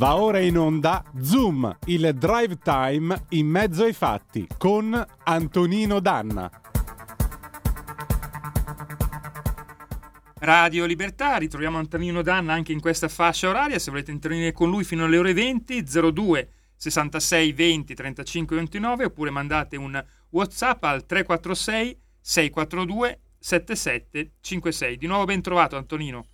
Va ora in onda Zoom, il drive time in mezzo ai fatti con Antonino Danna. Radio Libertà, ritroviamo Antonino Danna anche in questa fascia oraria, se volete intervenire con lui fino alle ore 20 02 66 20 35 29 oppure mandate un Whatsapp al 346 642 7756. Di nuovo ben trovato Antonino.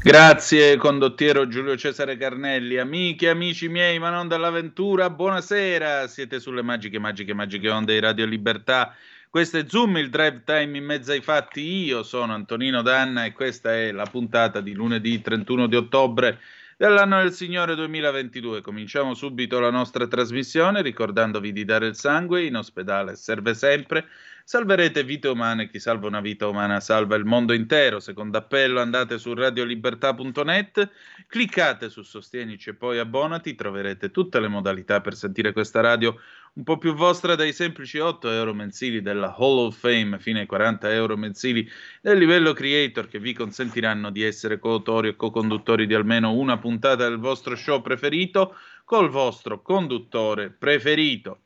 Grazie condottiero Giulio Cesare Carnelli, amiche amici miei, ma non dall'avventura, buonasera, siete sulle magiche, magiche, magiche onde di Radio Libertà. Questo è Zoom, il drive time in mezzo ai fatti. Io sono Antonino Danna e questa è la puntata di lunedì 31 di ottobre dell'anno del Signore 2022. Cominciamo subito la nostra trasmissione ricordandovi di dare il sangue in ospedale, serve sempre Salverete vite umane, chi salva una vita umana salva il mondo intero. Secondo appello andate su radiolibertà.net, cliccate su Sostienici e poi abbonati, troverete tutte le modalità per sentire questa radio un po' più vostra dai semplici 8 euro mensili della Hall of Fame fino ai 40 euro mensili del livello creator che vi consentiranno di essere coautori e co-conduttori di almeno una puntata del vostro show preferito col vostro conduttore preferito.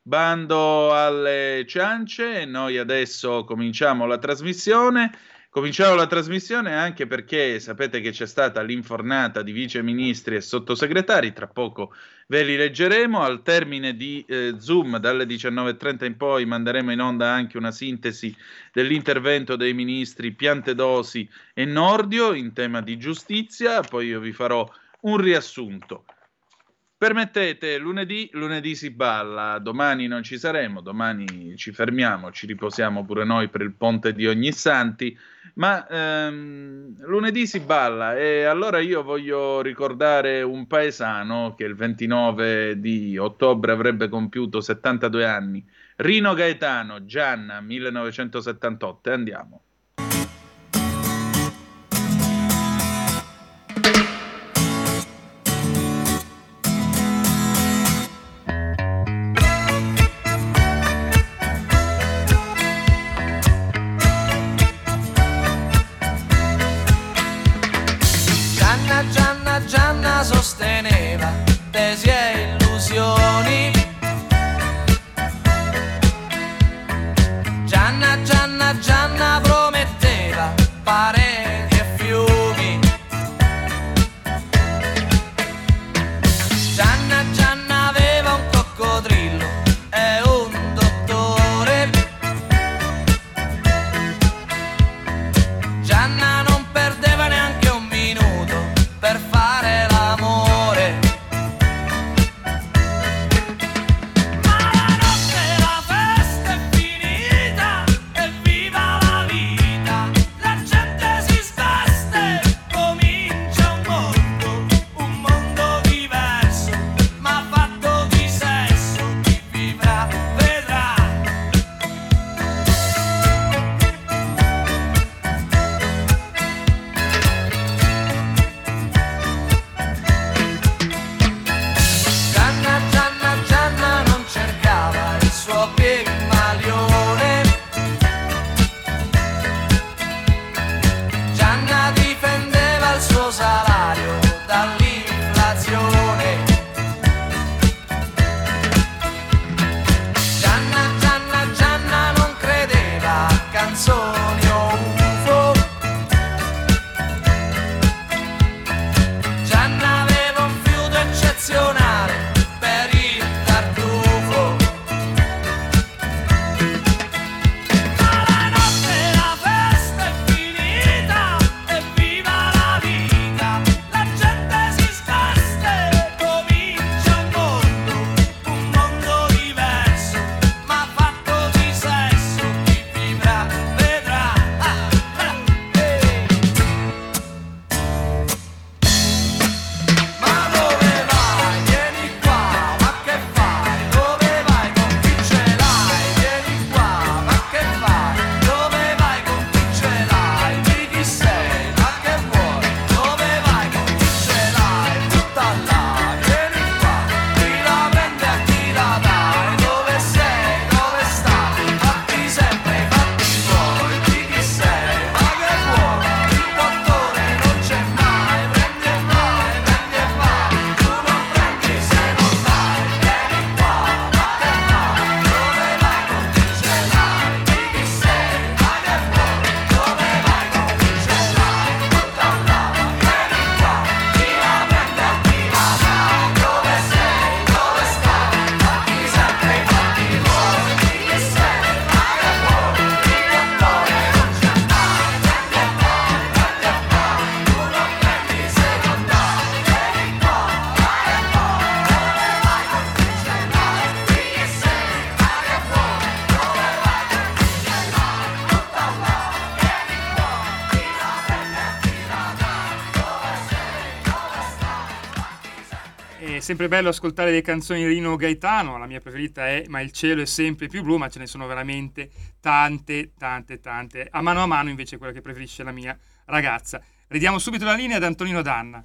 Bando alle ciance, noi adesso cominciamo la trasmissione. Cominciamo la trasmissione anche perché sapete che c'è stata l'infornata di vice ministri e sottosegretari, tra poco ve li leggeremo. Al termine di eh, Zoom dalle 19.30 in poi manderemo in onda anche una sintesi dell'intervento dei ministri Piantedosi e Nordio in tema di giustizia, poi io vi farò un riassunto. Permettete, lunedì, lunedì si balla, domani non ci saremo, domani ci fermiamo, ci riposiamo pure noi per il ponte di Ognissanti, ma ehm, lunedì si balla e allora io voglio ricordare un paesano che il 29 di ottobre avrebbe compiuto 72 anni, Rino Gaetano, Gianna, 1978, andiamo. Sempre bello ascoltare le canzoni di Rino Gaetano, la mia preferita è Ma il cielo è sempre più blu, ma ce ne sono veramente tante, tante, tante. A mano a mano invece quella che preferisce la mia ragazza. Ridiamo subito la linea ad Antonino Danna.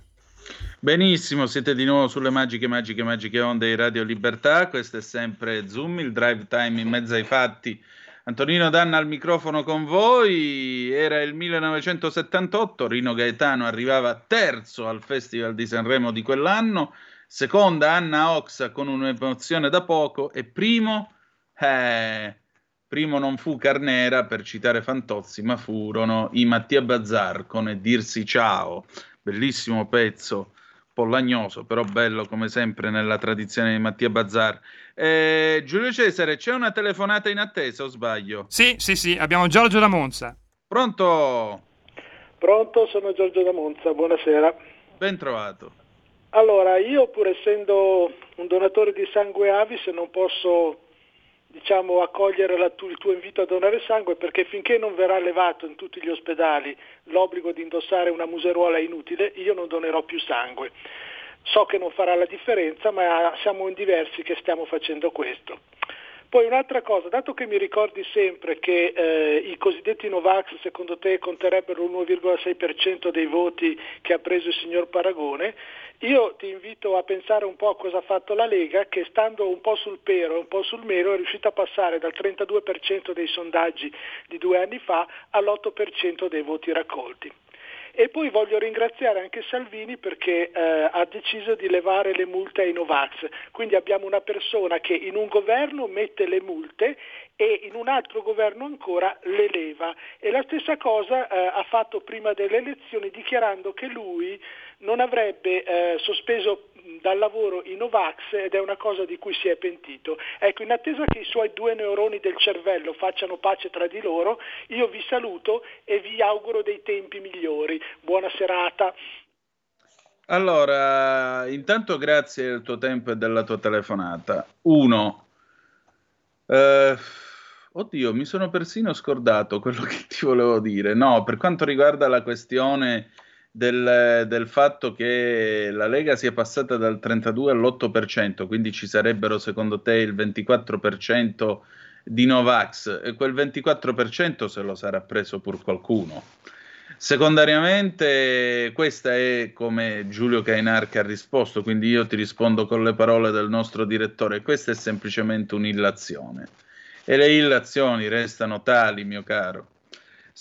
Benissimo, siete di nuovo sulle magiche, magiche, magiche onde di Radio Libertà. Questo è sempre Zoom, il drive time in mezzo ai fatti. Antonino Danna al microfono con voi. Era il 1978, Rino Gaetano arrivava terzo al Festival di Sanremo di quell'anno, seconda Anna Oxa con un'emozione da poco e primo, eh, primo non fu Carnera per citare Fantozzi, ma furono i Mattia Bazzar con E dirsi ciao bellissimo pezzo, pollagnoso, però bello come sempre nella tradizione di Mattia Bazzar. Eh, Giulio Cesare, c'è una telefonata in attesa o sbaglio? Sì, sì, sì, abbiamo Giorgio da Monza. Pronto? Pronto, sono Giorgio da Monza, buonasera. Ben trovato. Allora, io pur essendo un donatore di sangue avis non posso diciamo, accogliere la, il tuo invito a donare sangue perché finché non verrà levato in tutti gli ospedali l'obbligo di indossare una museruola inutile, io non donerò più sangue. So che non farà la differenza, ma siamo in diversi che stiamo facendo questo. Poi un'altra cosa, dato che mi ricordi sempre che eh, i cosiddetti Novax secondo te conterebbero l'1,6% dei voti che ha preso il signor Paragone, io ti invito a pensare un po' a cosa ha fatto la Lega che stando un po' sul pero e un po' sul mero è riuscita a passare dal 32% dei sondaggi di due anni fa all'8% dei voti raccolti. E poi voglio ringraziare anche Salvini perché eh, ha deciso di levare le multe ai Novax. Quindi abbiamo una persona che in un governo mette le multe e in un altro governo ancora le leva. E la stessa cosa eh, ha fatto prima delle elezioni dichiarando che lui non avrebbe eh, sospeso dal lavoro i Novax ed è una cosa di cui si è pentito. Ecco, in attesa che i suoi due neuroni del cervello facciano pace tra di loro, io vi saluto e vi auguro dei tempi migliori. Buona serata. Allora, intanto grazie del tuo tempo e della tua telefonata. Uno, eh, oddio, mi sono persino scordato quello che ti volevo dire. No, per quanto riguarda la questione del, del, fatto che la Lega sia passata dal 32 all'8%, quindi ci sarebbero secondo te il 24% di Novax, e quel 24% se lo sarà preso pur qualcuno. Secondariamente, questa è come Giulio Cainar che ha risposto, quindi io ti rispondo con le parole del nostro direttore, questa è semplicemente un'illazione. E le illazioni restano tali, mio caro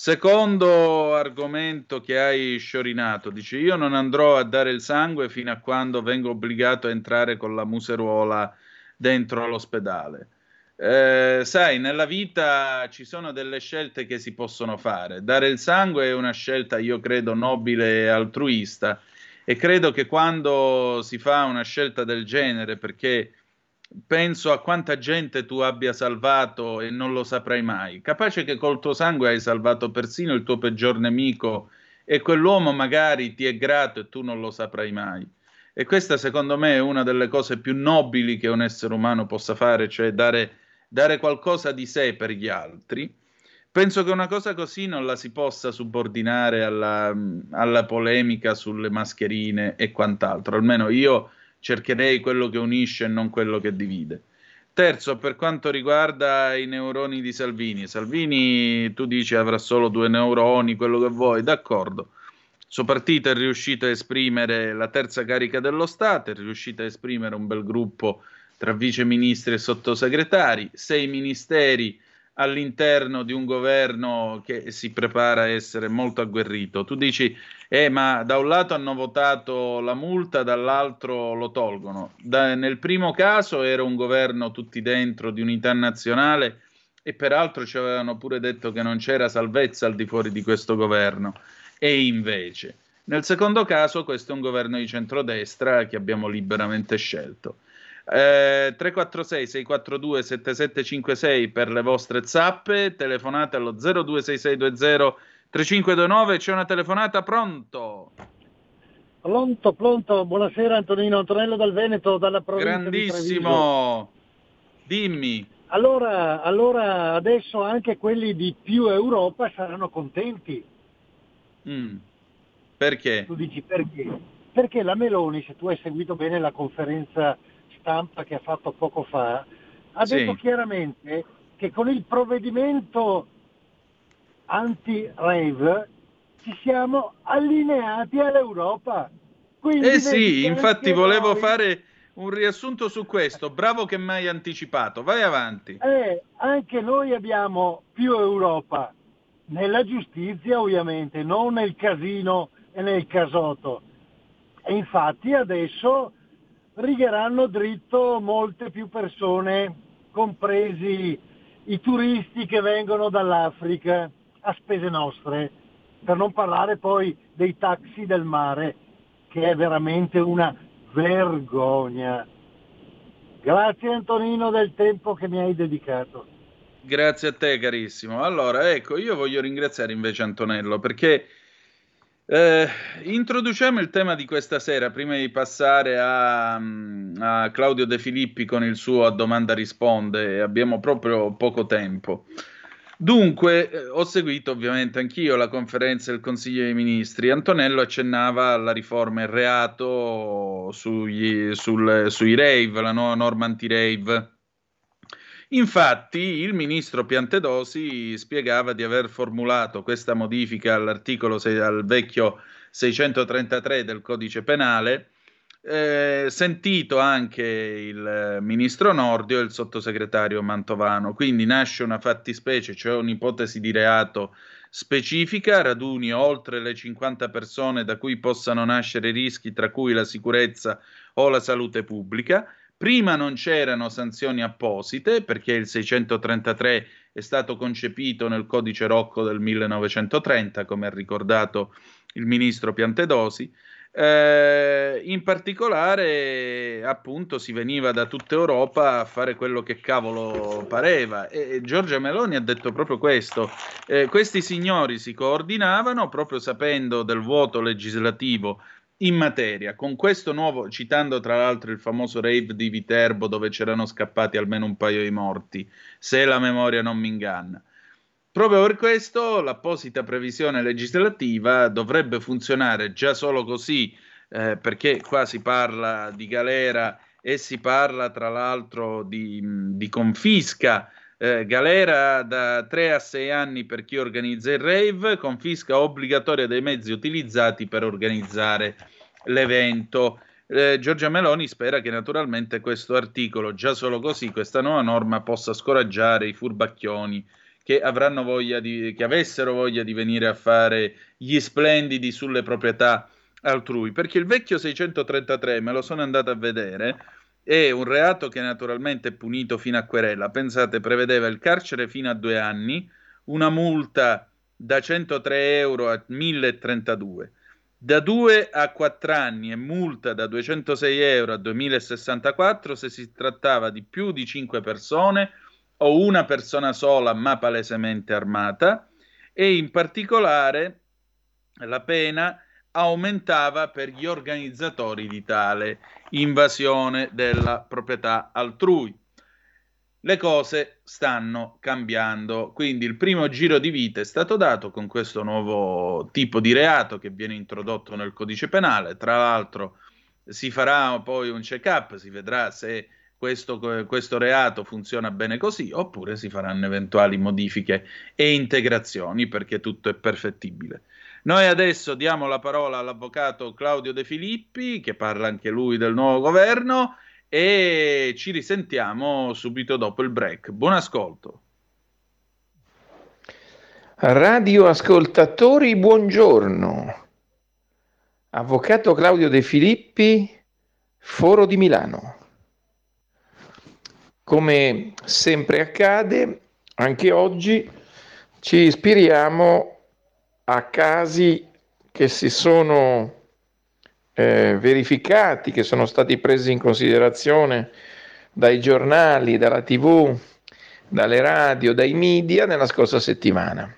Secondo argomento che hai sciorinato, dice io non andrò a dare il sangue fino a quando vengo obbligato a entrare con la museruola dentro all'ospedale. Eh, sai, nella vita ci sono delle scelte che si possono fare. Dare il sangue è una scelta, io credo, nobile e altruista e credo che quando si fa una scelta del genere, perché penso a quanta gente tu abbia salvato e non lo saprai mai. Capace che col tuo sangue hai salvato persino il tuo peggior nemico e quell'uomo magari ti è grato e tu non lo saprai mai. E questa secondo me è una delle cose più nobili che un essere umano possa fare, cioè dare, dare qualcosa di sé per gli altri. Penso che una cosa così non la si possa subordinare alla, alla polemica sulle mascherine e quant'altro. Almeno io cercherei quello che unisce e non quello che divide. Terzo, per quanto riguarda i neuroni di Salvini, Salvini tu dici avrà solo due neuroni, quello che vuoi, d'accordo. Il suo partito è riuscito a esprimere la terza carica dello Stato, è riuscito a esprimere un bel gruppo tra viceministri e sottosegretari, sei ministeri all'interno di un governo che si prepara a essere molto agguerrito. Tu dici, eh, ma da un lato hanno votato la multa, dall'altro lo tolgono. Da, nel primo caso era un governo tutti dentro di unità nazionale e peraltro ci avevano pure detto che non c'era salvezza al di fuori di questo governo. E invece, nel secondo caso, questo è un governo di centrodestra che abbiamo liberamente scelto. Eh, 346 642 7756 per le vostre zappe, telefonate allo 026620 3529, c'è una telefonata, pronto? Pronto, pronto, buonasera Antonino, Antonello dal Veneto, dalla provincia Grandissimo, dimmi. Allora, allora adesso anche quelli di più Europa saranno contenti. Mm. Perché? Tu dici perché? perché la Meloni, se tu hai seguito bene la conferenza stampa che ha fatto poco fa, ha Sì. detto chiaramente che con il provvedimento anti-rave ci siamo allineati all'Europa. Quindi Eh sì, infatti volevo noi- fare un riassunto su questo. Bravo che mi hai anticipato. Vai avanti. Eh, anche noi abbiamo più Europa, nella giustizia ovviamente, non nel casino e nel casotto. E infatti adesso righeranno dritto molte più persone, compresi i turisti che vengono dall'Africa a spese nostre, per non parlare poi dei taxi del mare, che è veramente una vergogna. Grazie Antonino del tempo che mi hai dedicato. Grazie a te, carissimo. Allora, ecco, io voglio ringraziare invece Antonello perché eh, introduciamo il tema di questa sera prima di passare a, a Claudio De Filippi con il suo a domanda risponde. Abbiamo proprio poco tempo. Dunque, eh, ho seguito ovviamente anch'io la conferenza del Consiglio dei Ministri. Antonello accennava alla riforma il reato sugli, sul- sui rave, la nuova norma anti-rave. Infatti, il ministro Piantedosi spiegava di aver formulato questa modifica all'articolo sei- al vecchio 633 del codice penale, eh, sentito anche il eh, ministro Nordio e il sottosegretario Mantovano. Quindi nasce una fattispecie, cioè un'ipotesi di reato specifica, raduni oltre le 50 persone da cui possano nascere rischi, tra cui la sicurezza o la salute pubblica. Prima non c'erano sanzioni apposite perché il 633 è stato concepito nel codice Rocco del 1930, come ha ricordato il ministro Piantedosi. Eh, in particolare, appunto, si veniva da tutta Europa a fare quello che cavolo pareva e Giorgia Meloni ha detto proprio questo. Eh, questi signori si coordinavano proprio sapendo del vuoto legislativo in materia, con questo nuovo, citando tra l'altro il famoso rave di Viterbo dove c'erano scappati almeno un paio di morti, se la memoria non mi inganna. Proprio per questo l'apposita previsione legislativa dovrebbe funzionare già solo così, eh, perché qua si parla di galera e si parla tra l'altro di, di confisca, eh, galera da 3 a 6 anni per chi organizza il rave, confisca obbligatoria dei mezzi utilizzati per organizzare l'evento. Eh, Giorgia Meloni spera che naturalmente questo articolo, già solo così, questa nuova norma possa scoraggiare i furbacchioni che avranno voglia di, che avessero voglia di venire a fare gli splendidi sulle proprietà altrui. Perché il vecchio 633, me lo sono andato a vedere, è un reato che naturalmente è punito fino a querela. Pensate, prevedeva il carcere fino a due anni, una multa da 103 euro a 1032, da 2 a 4 anni e multa da 206 euro a 2064 se si trattava di più di 5 persone o una persona sola ma palesemente armata e in particolare la pena aumentava per gli organizzatori di tale invasione della proprietà altrui. Le cose stanno cambiando, quindi il primo giro di vita è stato dato con questo nuovo tipo di reato che viene introdotto nel codice penale. Tra l'altro si farà poi un check-up, si vedrà se questo, questo, reato funziona bene così, oppure si faranno eventuali modifiche e integrazioni perché tutto è perfettibile. Noi adesso diamo la parola all'avvocato Claudio De Filippi, che parla anche lui del nuovo governo, e ci risentiamo subito dopo il break. Buon ascolto. Radioascoltatori, buongiorno. Avvocato Claudio De Filippi, Foro di Milano. Come sempre accade, anche oggi ci ispiriamo a casi che si sono eh, verificati, che sono stati presi in considerazione dai giornali, dalla tv, dalle radio, dai media nella scorsa settimana.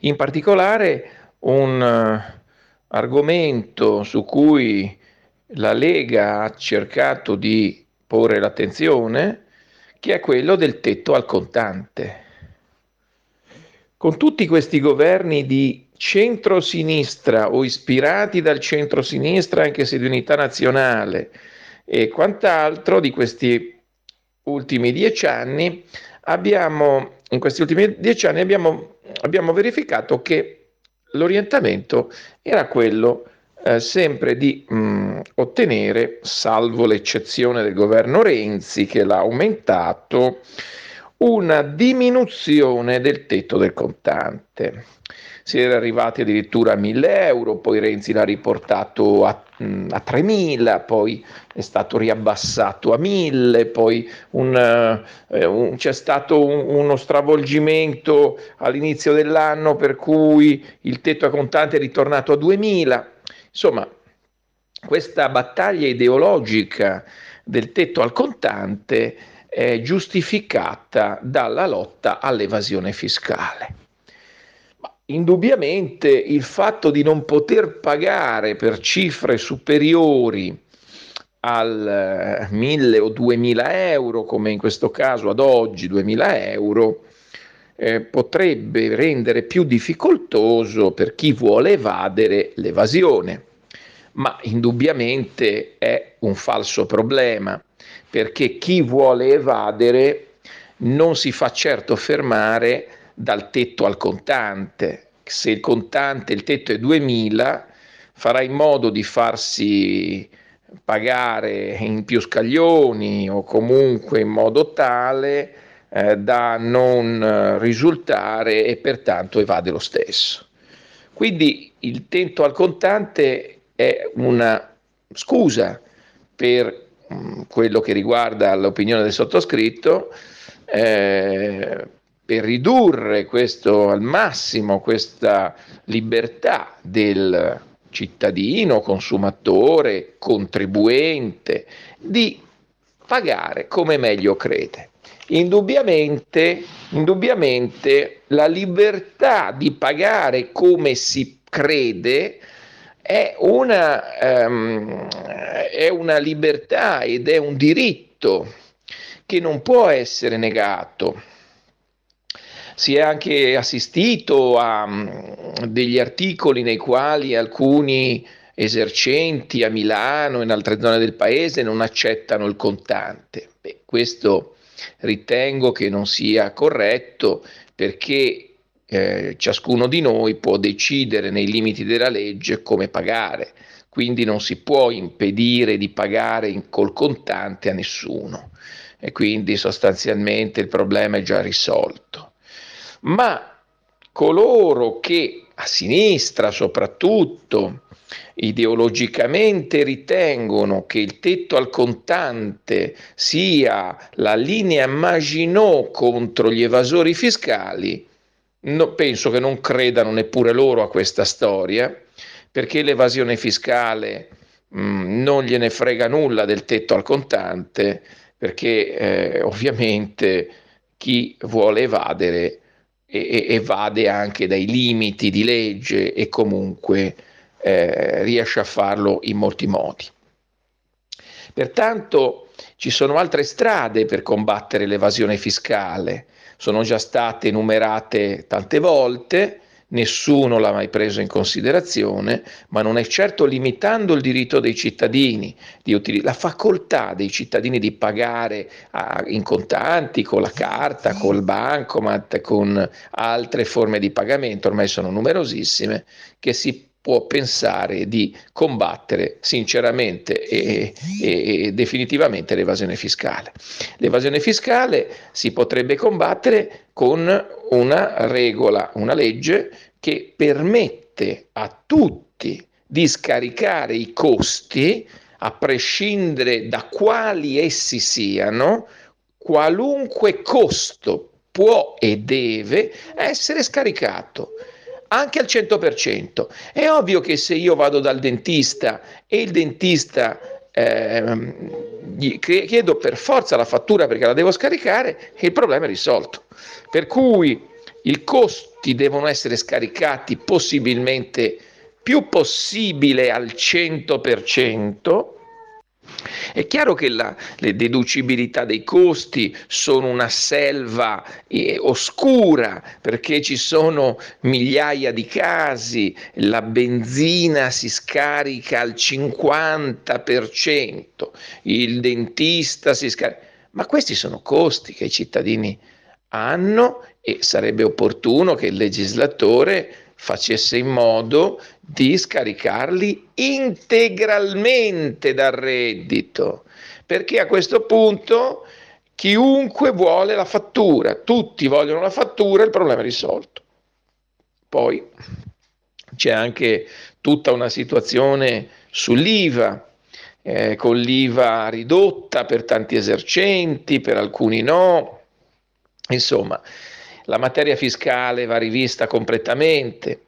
In particolare un uh, argomento su cui la Lega ha cercato di porre l'attenzione, che è quello del tetto al contante. Con tutti questi governi di centrosinistra o ispirati dal centrosinistra, anche se di unità nazionale e quant'altro, di questi ultimi dieci anni, abbiamo, in questi ultimi dieci anni abbiamo, abbiamo verificato che l'orientamento era quello eh, sempre di mh, mm, ottenere, salvo l'eccezione del governo Renzi che l'ha aumentato, una diminuzione del tetto del contante si era arrivati addirittura a 1000 euro, poi Renzi l'ha riportato a, mm, a 3000, poi è stato riabbassato a 1000, poi un, eh, un, c'è stato un, uno stravolgimento all'inizio dell'anno per cui il tetto a contante è ritornato a 2000. Insomma, questa battaglia ideologica del tetto al contante è giustificata dalla lotta all'evasione fiscale. Indubbiamente il fatto di non poter pagare per cifre superiori al 1000 eh, o 2000 euro, come in questo caso ad oggi 2000 euro, eh, potrebbe rendere più difficoltoso per chi vuole evadere l'evasione. Ma indubbiamente è un falso problema, perché chi vuole evadere non si fa certo fermare dal tetto al contante. Se il contante, il tetto è 2000, farà in modo di farsi pagare in più scaglioni o comunque in modo tale eh, da non risultare e pertanto evade lo stesso. Quindi il tetto al contante è una scusa per quello che riguarda l'opinione del sottoscritto eh, per ridurre questo, al massimo questa libertà del cittadino, consumatore, contribuente, di pagare come meglio crede. Indubbiamente, indubbiamente la libertà di pagare come si crede è una, um, è una libertà ed è un diritto che non può essere negato si è anche assistito a um, degli articoli nei quali alcuni esercenti a Milano e in altre zone del paese non accettano il contante. Beh, questo ritengo che non sia corretto perché eh, ciascuno di noi può decidere nei limiti della legge come pagare, quindi non si può impedire di pagare in, col contante a nessuno. E quindi sostanzialmente il problema è già risolto. Ma coloro che a sinistra soprattutto ideologicamente ritengono che il tetto al contante sia la linea Maginot contro gli evasori fiscali, no, penso che non credano neppure loro a questa storia, perché l'evasione fiscale mh, mm, non gliene frega nulla del tetto al contante, perché eh, ovviamente chi vuole evadere e, evade anche dai limiti di legge e comunque eh, riesce a farlo in molti modi. Pertanto ci sono altre strade per combattere l'evasione fiscale, sono già state enumerate tante volte, nessuno l'ha mai preso in considerazione, ma non è certo limitando il diritto dei cittadini, util- la facoltà dei cittadini di pagare a, in contanti, con la carta, col bancomat, con altre forme di pagamento, ormai sono numerosissime, che si può pensare di combattere sinceramente e, e, definitivamente l'evasione fiscale. L'evasione fiscale si potrebbe combattere con una regola, una legge che permette a tutti di scaricare i costi, a prescindere da quali essi siano, qualunque costo può e deve essere scaricato anche al 100%. È ovvio che se io vado dal dentista e il dentista eh, gli chiedo per forza la fattura perché la devo scaricare, il problema è risolto. Per cui i costi devono essere scaricati possibilmente più possibile al 100%, È chiaro che la, le deducibilità dei costi sono una selva eh, oscura perché ci sono migliaia di casi, la benzina si scarica al 50%, il dentista si scarica, ma questi sono costi che i cittadini hanno e sarebbe opportuno che il legislatore facesse in modo di scaricarli integralmente dal reddito, perché a questo punto chiunque vuole la fattura, tutti vogliono la fattura, il problema è risolto. Poi c'è anche tutta una situazione sull'IVA, eh, con l'IVA ridotta per tanti esercenti, per alcuni no. Insomma, la materia fiscale va rivista completamente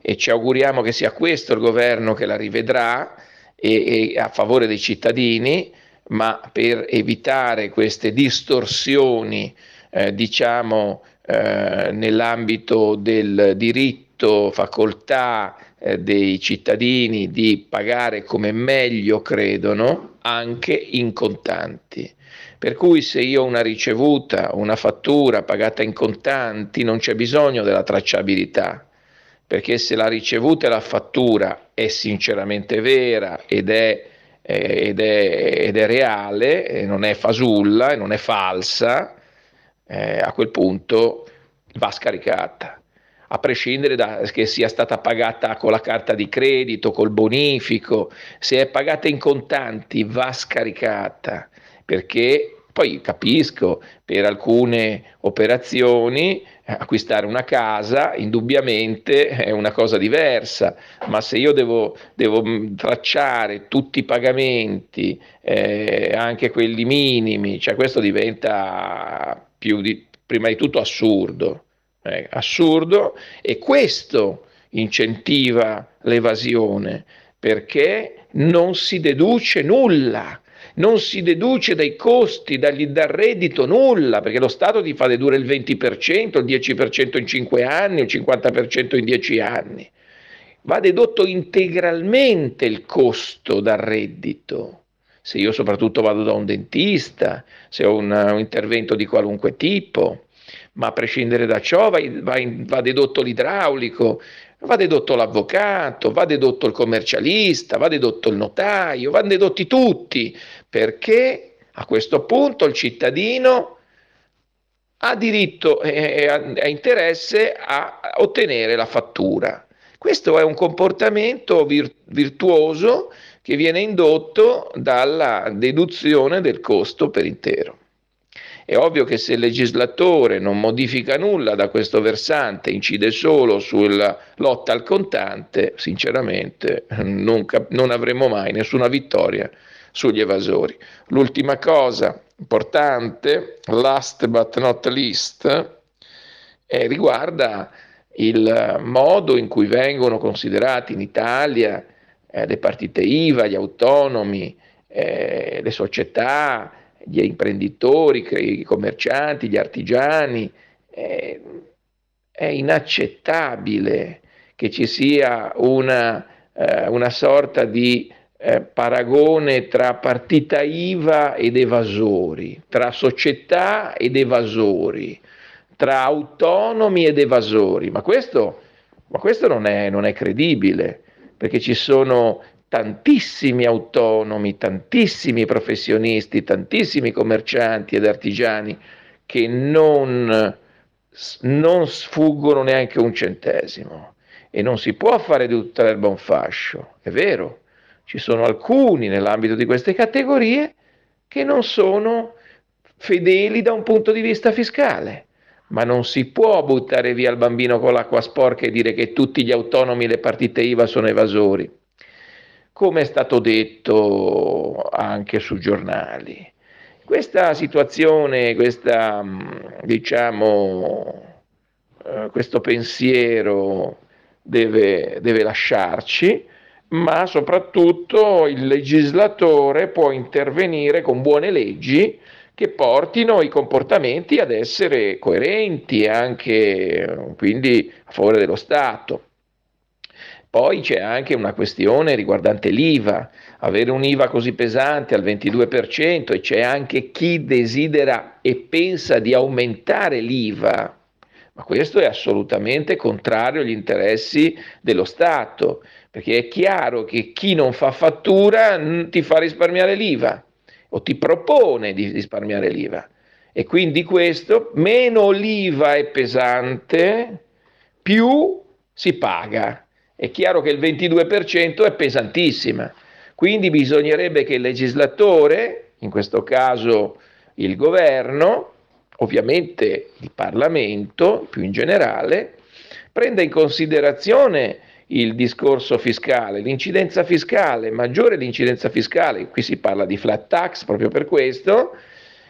e ci auguriamo che sia questo il governo che la rivedrà e, e a favore dei cittadini, ma per evitare queste distorsioni, eh, diciamo, eh, nell'ambito del diritto, facoltà eh, dei cittadini di pagare come meglio credono, anche in contanti. Per cui se io ho una ricevuta, una fattura pagata in contanti, non c'è bisogno della tracciabilità, perché se la ricevuta e la fattura è sinceramente vera ed è, eh, ed è, ed è reale, e non è fasulla e non è falsa, eh, a quel punto va scaricata. A prescindere da che sia stata pagata con la carta di credito, col bonifico, se è pagata in contanti va scaricata perché poi capisco per alcune operazioni eh, acquistare una casa indubbiamente è una cosa diversa, ma se io devo, devo mm, tracciare tutti i pagamenti, eh, anche quelli minimi, cioè questo diventa di, prima di tutto assurdo, eh, assurdo e questo incentiva l'evasione perché non si deduce nulla non si deduce dai costi, dagli, dal reddito nulla, perché lo Stato ti fa dedurre il 20%, il 10% in 5 anni, il 50% in 10 anni. Va dedotto integralmente il costo dal reddito. Se io soprattutto vado da un dentista, se ho un, un intervento di qualunque tipo, ma a prescindere da ciò va, va, va dedotto l'idraulico, va dedotto l'avvocato, va dedotto il commercialista, va dedotto il notaio, vanno dedotti tutti, perché a questo punto il cittadino ha diritto e ha interesse a ottenere la fattura. Questo è un comportamento virtuoso che viene indotto dalla deduzione del costo per intero. È ovvio che se il legislatore non modifica nulla da questo versante, incide solo sulla lotta al contante, sinceramente non, cap- non avremo mai nessuna vittoria sugli evasori. L'ultima cosa importante, last but not least, eh, riguarda il modo in cui vengono considerati in Italia eh, le partite IVA, gli autonomi, eh, le società, gli imprenditori, i commercianti, gli artigiani. Eh, è inaccettabile che ci sia una, eh, una sorta di eh, paragone tra partita IVA ed evasori, tra società ed evasori, tra autonomi ed evasori, ma questo, ma questo non, è, non è credibile, perché ci sono tantissimi autonomi, tantissimi professionisti, tantissimi commercianti ed artigiani che non, non sfuggono neanche un centesimo. E non si può fare di tutta l'erba un fascio, è vero, ci sono alcuni nell'ambito di queste categorie che non sono fedeli da un punto di vista fiscale, ma non si può buttare via il bambino con l'acqua sporca e dire che tutti gli autonomi e le partite IVA sono evasori, come è stato detto anche sui giornali. Questa situazione, questa, diciamo, eh, questo pensiero deve, deve lasciarci ma soprattutto il legislatore può intervenire con buone leggi che portino i comportamenti ad essere coerenti anche quindi a favore dello Stato. Poi c'è anche una questione riguardante l'IVA, avere un'IVA così pesante al 22% e c'è anche chi desidera e pensa di aumentare l'IVA, ma questo è assolutamente contrario agli interessi dello Stato, perché è chiaro che chi non fa fattura ti fa risparmiare l'IVA o ti propone di risparmiare l'IVA. E quindi questo, meno l'IVA è pesante, più si paga. È chiaro che il 22% è pesantissima. Quindi bisognerebbe che il legislatore, in questo caso il governo, ovviamente il Parlamento più in generale, prenda in considerazione il discorso fiscale, l'incidenza fiscale, maggiore l'incidenza fiscale, qui si parla di flat tax proprio per questo,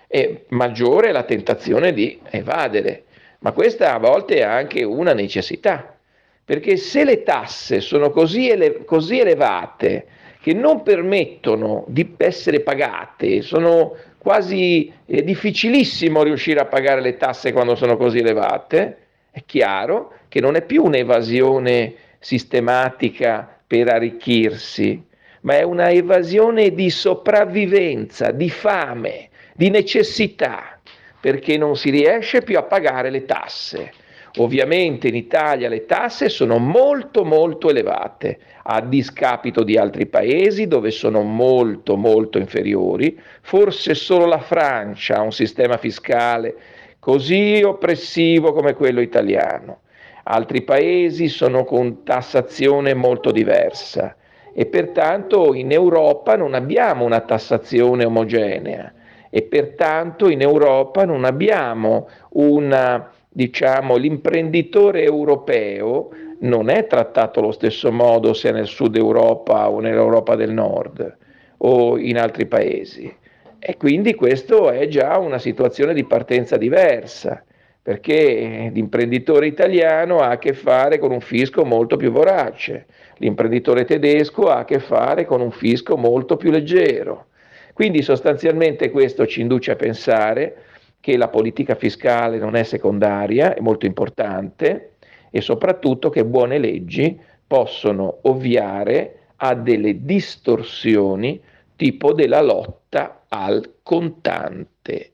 e maggiore la tentazione di evadere. Ma questa a volte è anche una necessità, perché se le tasse sono così, ele- così elevate che non permettono di essere pagate, sono quasi è difficilissimo riuscire a pagare le tasse quando sono così elevate, è chiaro che non è più un'evasione sistematica per arricchirsi, ma è una evasione di sopravvivenza, di fame, di necessità, perché non si riesce più a pagare le tasse. Ovviamente in Italia le tasse sono molto molto elevate, a discapito di altri paesi dove sono molto molto inferiori, forse solo la Francia ha un sistema fiscale così oppressivo come quello italiano. Altri paesi sono con tassazione molto diversa e pertanto in Europa non abbiamo una tassazione omogenea e pertanto in Europa non abbiamo una diciamo, l'imprenditore europeo non è trattato allo stesso modo se nel sud Europa o nell'Europa del nord o in altri paesi. E quindi questo è già una situazione di partenza diversa, perché l'imprenditore italiano ha a che fare con un fisco molto più vorace, l'imprenditore tedesco ha a che fare con un fisco molto più leggero. Quindi sostanzialmente questo ci induce a pensare che la politica fiscale non è secondaria, è molto importante e soprattutto che buone leggi possono ovviare a delle distorsioni tipo della lotta al contante.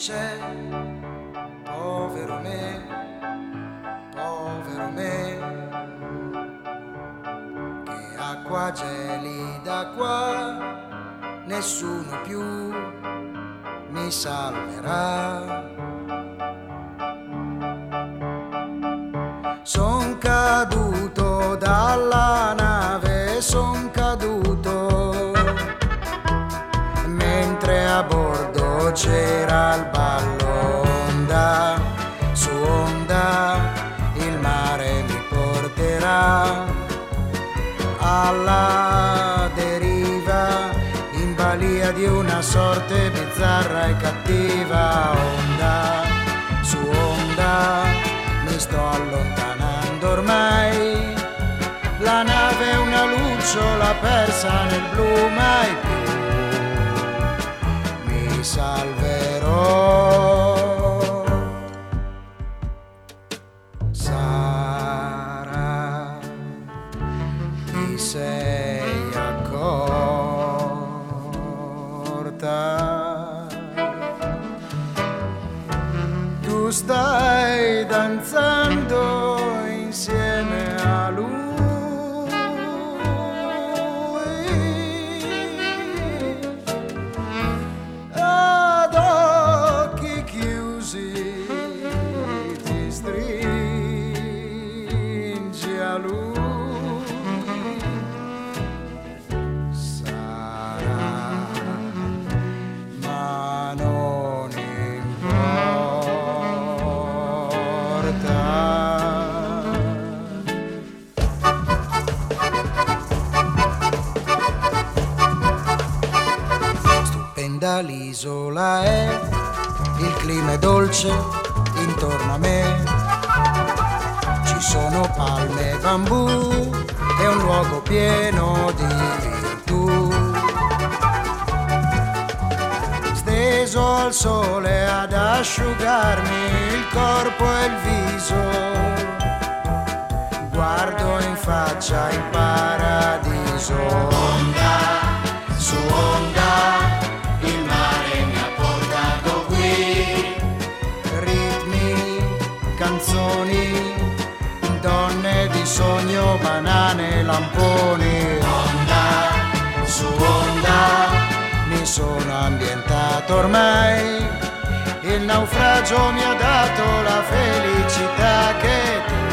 C'è, povero me, povero me, che acqua gelida qua, nessuno più mi salverà. C'era il ballo onda su onda il mare mi porterà alla deriva in balia di una sorte bizzarra e cattiva onda su onda mi sto allontanando ormai. La nave è una lucciola persa nel blu mai più salverò. Sara, ti sei accorta? Tu stai danzando. Dolce intorno a me. Ci sono palme e bambù, è un luogo pieno di virtù. Steso al sole ad asciugarmi il corpo e il viso. Guardo in faccia il paradiso. Banane, lamponi. Onda su onda, mi sono ambientato ormai. Il naufragio mi ha dato la felicità che tu,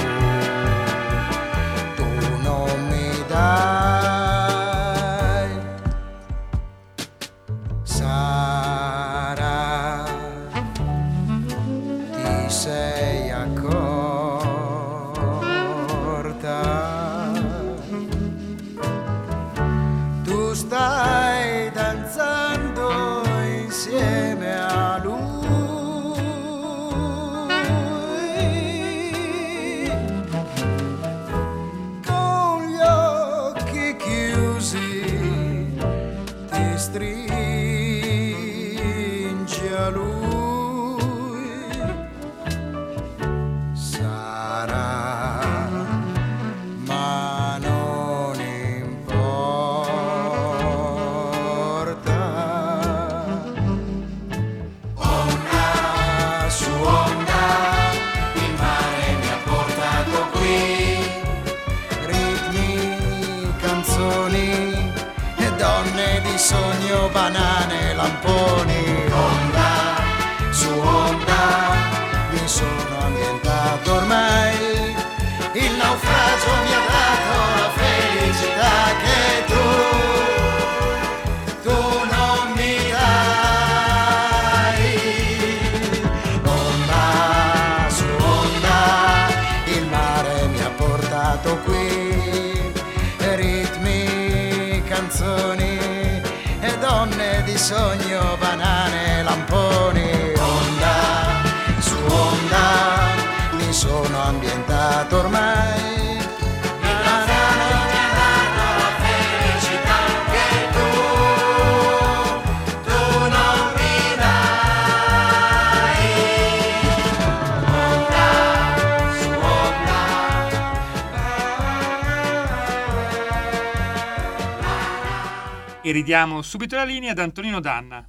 E ridiamo subito la linea ad Antonino Danna.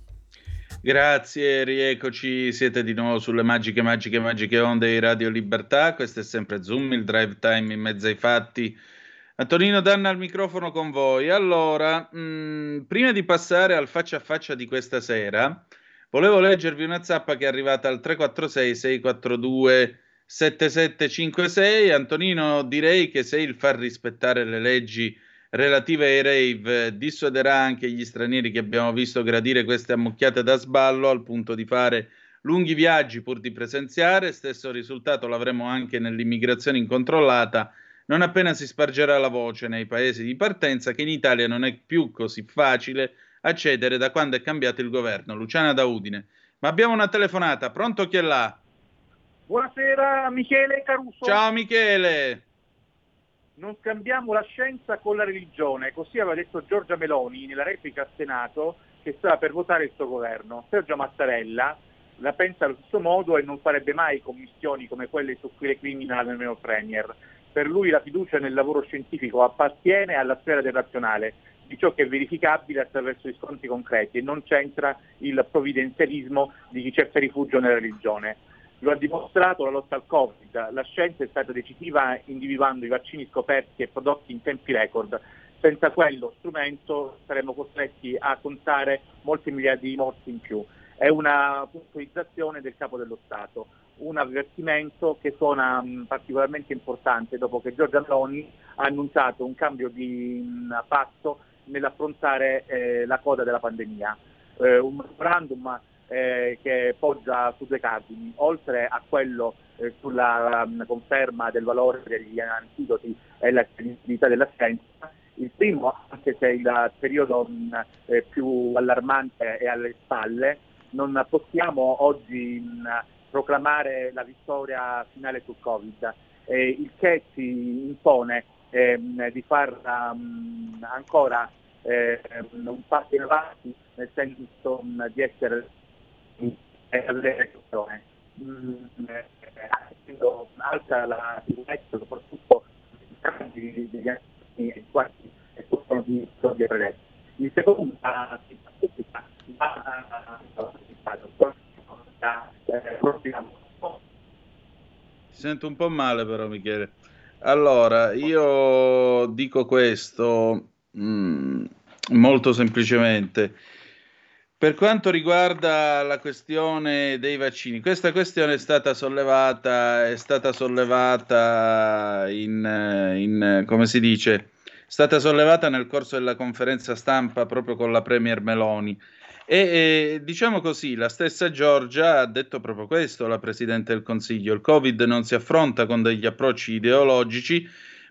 Grazie, rieccoci, siete di nuovo sulle magiche, magiche, magiche onde di Radio Libertà, questo è sempre Zoom, il drive time in mezzo ai fatti. Antonino Danna al microfono con voi. Allora, mh, prima di passare al faccia a faccia di questa sera, volevo leggervi una zappa che è arrivata al 346 642 7756. Antonino, direi che se il far rispettare le leggi relative ai rave dissuaderà anche gli stranieri che abbiamo visto gradire queste ammucchiate da sballo al punto di fare lunghi viaggi pur di presenziare. Stesso risultato l'avremo anche nell'immigrazione incontrollata non appena si spargerà la voce nei paesi di partenza che in Italia non è più così facile accedere da quando è cambiato il governo. Luciana da Udine. Ma abbiamo una telefonata, pronto chi è là? Buonasera Michele Caruso. Ciao Michele. Non scambiamo la scienza con la religione, così aveva detto Giorgia Meloni nella replica al Senato che stava per votare il suo governo. Sergio Mattarella la pensa allo stesso modo e non farebbe mai commissioni come quelle su cui le crimina nel Premier. Per lui la fiducia nel lavoro scientifico appartiene alla sfera del razionale, di ciò che è verificabile attraverso riscontri concreti e non c'entra il provvidenzialismo di chi cerca rifugio nella religione. Lo ha dimostrato la lotta al Covid, la scienza è stata decisiva individuando i vaccini scoperti e prodotti in tempi record. Senza quello strumento saremmo costretti a contare molti miliardi di morti in più. È una puntualizzazione del capo dello Stato, un avvertimento che suona mh, particolarmente importante dopo che Giorgia Meloni ha annunciato un cambio di mh, passo nell'affrontare eh, la coda della pandemia. Eh, un memorandum eh, che poggia su due cardini, oltre a quello eh, sulla um, conferma del valore degli antidoti e la credibilità della scienza, il primo, anche se il periodo mh, eh, più allarmante è alle spalle, non possiamo oggi mh, proclamare la vittoria finale sul Covid, il che ci impone ehm, di far um, ancora eh, un passo in avanti nel senso um, di essere all'elezione. Mm, eh, alta la sicurezza soprattutto degli anni e quasi e possono di soldi predetti. Il secondo la pubblica ti sento un po' male però Michele. Allora, io dico questo mh, mm, molto semplicemente. Per quanto riguarda la questione dei vaccini, questa questione è stata sollevata, è stata sollevata in, in, come si dice, è stata sollevata nel corso della conferenza stampa proprio con la Premier Meloni. E, e diciamo così, la stessa Giorgia ha detto proprio questo, la Presidente del Consiglio, il Covid non si affronta con degli approcci ideologici,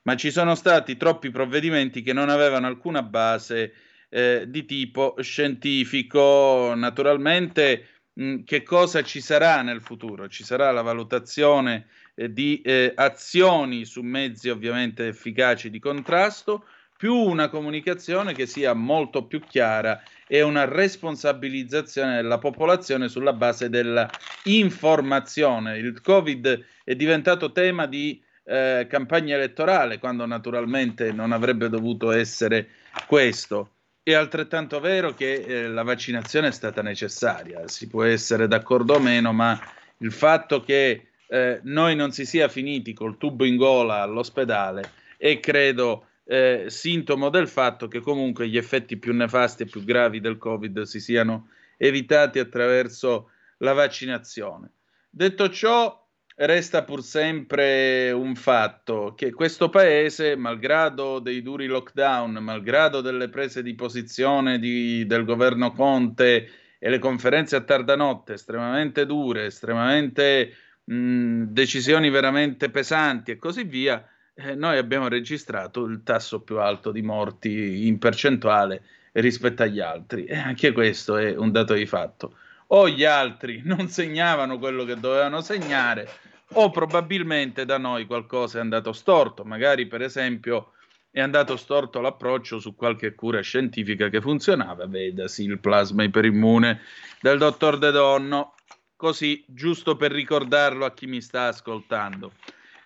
ma ci sono stati troppi provvedimenti che non avevano alcuna base eh, di tipo scientifico. Naturalmente, mh, che cosa ci sarà nel futuro? Ci sarà la valutazione eh, di eh, azioni su mezzi ovviamente efficaci di contrasto, più una comunicazione che sia molto più chiara e una responsabilizzazione della popolazione sulla base della informazione. Il Covid è diventato tema di eh, campagna elettorale quando naturalmente non avrebbe dovuto essere questo. È altrettanto vero che eh, la vaccinazione è stata necessaria, si può essere d'accordo o meno, ma il fatto che eh, noi non si sia finiti col tubo in gola all'ospedale è credo eh, sintomo del fatto che comunque gli effetti più nefasti e più gravi del Covid si siano evitati attraverso la vaccinazione. Detto ciò, resta pur sempre un fatto che questo paese, malgrado dei duri lockdown, malgrado delle prese di posizione di, del governo Conte e le conferenze a tarda notte estremamente dure, estremamente mh, decisioni veramente pesanti e così via, eh, noi abbiamo registrato il tasso più alto di morti in percentuale rispetto agli altri. E anche questo è un dato di fatto o gli altri non segnavano quello che dovevano segnare, o probabilmente da noi qualcosa è andato storto, magari per esempio è andato storto l'approccio su qualche cura scientifica che funzionava, vedasi il plasma iperimmune del dottor De Donno, così giusto per ricordarlo a chi mi sta ascoltando.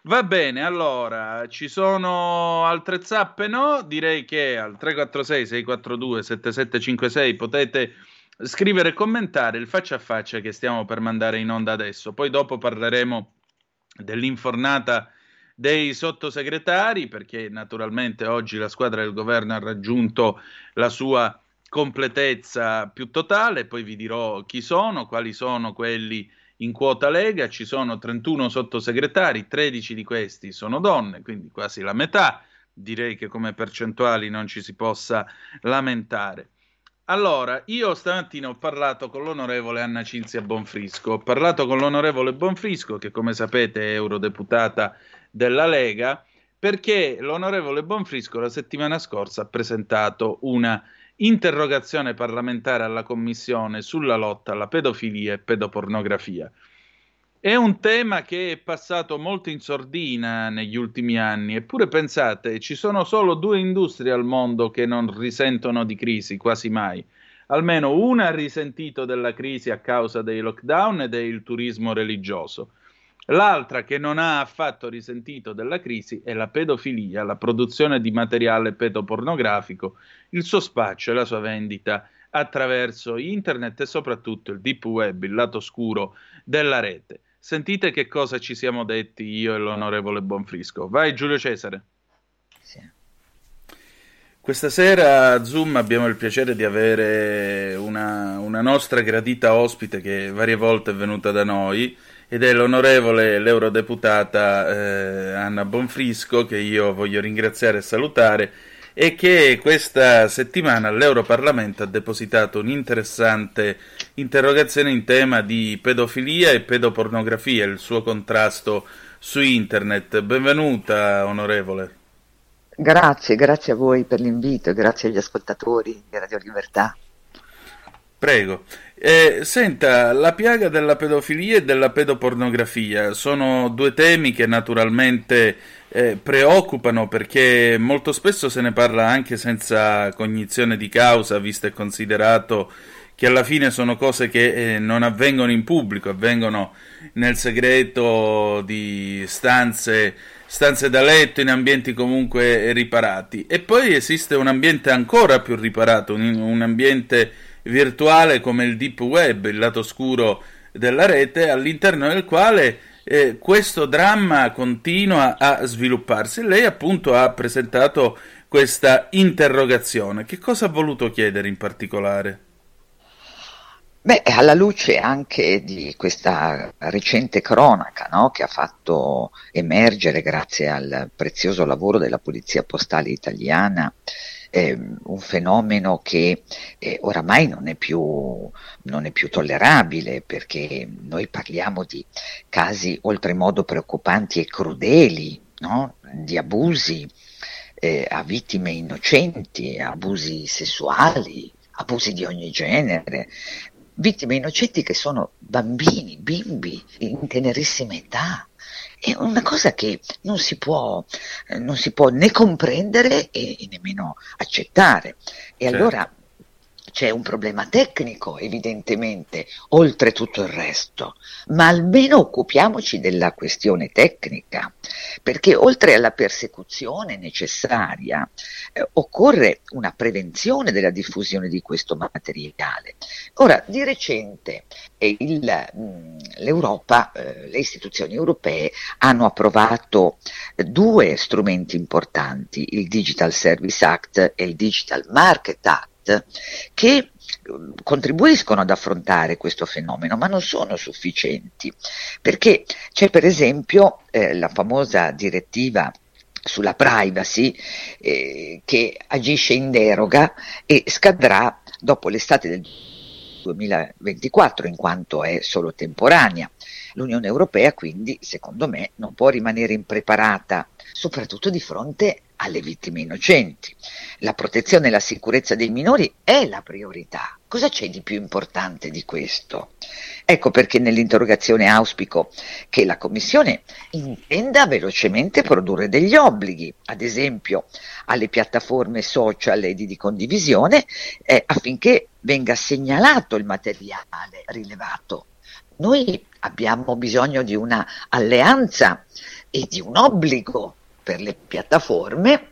Va bene, allora, ci sono altre zappe? No, direi che al 346 642 7756 potete scrivere e commentare il faccia a faccia che stiamo per mandare in onda adesso. Poi dopo parleremo dell'infornata dei sottosegretari, perché naturalmente oggi la squadra del governo ha raggiunto la sua completezza più totale, poi vi dirò chi sono, quali sono quelli in quota Lega, ci sono 31 sottosegretari, 13 di questi sono donne, quindi quasi la metà, direi che come percentuali non ci si possa lamentare. Allora, io stamattina ho parlato con l'onorevole Anna Cinzia Bonfrisco, ho parlato con l'onorevole Bonfrisco, che come sapete è eurodeputata della Lega, perché l'onorevole Bonfrisco la settimana scorsa ha presentato una interrogazione parlamentare alla Commissione sulla lotta alla pedofilia e pedopornografia. È un tema che è passato molto in sordina negli ultimi anni, eppure pensate, ci sono solo due industrie al mondo che non risentono di crisi, quasi mai. Almeno una ha risentito della crisi a causa dei lockdown e del turismo religioso. L'altra che non ha affatto risentito della crisi è la pedofilia, la produzione di materiale pedopornografico, il suo spaccio e la sua vendita attraverso internet e soprattutto il deep web, il lato scuro della rete. Sentite che cosa ci siamo detti io e l'onorevole Bonfrisco. Vai Giulio Cesare. Questa sera a Zoom abbiamo il piacere di avere una, una, nostra gradita ospite che varie volte è venuta da noi ed è l'onorevole l'eurodeputata eh, Anna Bonfrisco che io voglio ringraziare e salutare e che questa settimana all'Europarlamento ha depositato un'interessante interrogazione in tema di pedofilia e pedopornografia il suo contrasto su internet. Benvenuta onorevole. Grazie, grazie a voi per l'invito e grazie agli ascoltatori di Radio Libertà. Prego. Eh, senta, la piaga della pedofilia e della pedopornografia sono due temi che naturalmente eh, preoccupano perché molto spesso se ne parla anche senza cognizione di causa, visto e considerato che alla fine sono cose che eh, non avvengono in pubblico, avvengono nel segreto di stanze stanze da letto in ambienti comunque riparati. E poi esiste un ambiente ancora più riparato, un, un ambiente virtuale come il deep web, il lato oscuro della rete, all'interno del quale eh, questo dramma continua a svilupparsi. Lei appunto ha presentato questa interrogazione. Che cosa ha voluto chiedere in particolare? Beh, alla luce anche di questa recente cronaca no, che ha fatto emergere, grazie al prezioso lavoro della Polizia Postale Italiana, eh, un fenomeno che eh, oramai non è, più, non è più tollerabile perché noi parliamo di casi oltremodo preoccupanti e crudeli, no? di abusi eh, a vittime innocenti, abusi sessuali, abusi di ogni genere, vittime innocenti che sono bambini, bimbi in tenerissima età. È una cosa che non si può, eh, non si può né comprendere e, e nemmeno accettare. E certo. allora c'è un problema tecnico, evidentemente, oltre tutto il resto, ma almeno occupiamoci della questione tecnica, perché oltre alla persecuzione necessaria eh, occorre una prevenzione della diffusione di questo materiale. Ora, di recente eh, il, mh, mm, l'Europa, eh, le istituzioni europee hanno approvato due strumenti importanti, il Digital Service Act e il Digital Market Act che contribuiscono ad affrontare questo fenomeno, ma non sono sufficienti, perché c'è per esempio eh, la famosa direttiva sulla privacy eh, che agisce in deroga e scadrà dopo l'estate del 2024 in quanto è solo temporanea. L'Unione Europea quindi, secondo me, non può rimanere impreparata, soprattutto di fronte alle vittime innocenti. La protezione e la sicurezza dei minori è la priorità. Cosa c'è di più importante di questo? Ecco perché nell'interrogazione auspico che la Commissione intenda velocemente produrre degli obblighi, ad esempio alle piattaforme social e di condivisione, eh, affinché venga segnalato il materiale rilevato. Noi abbiamo bisogno di una alleanza e di un obbligo per le piattaforme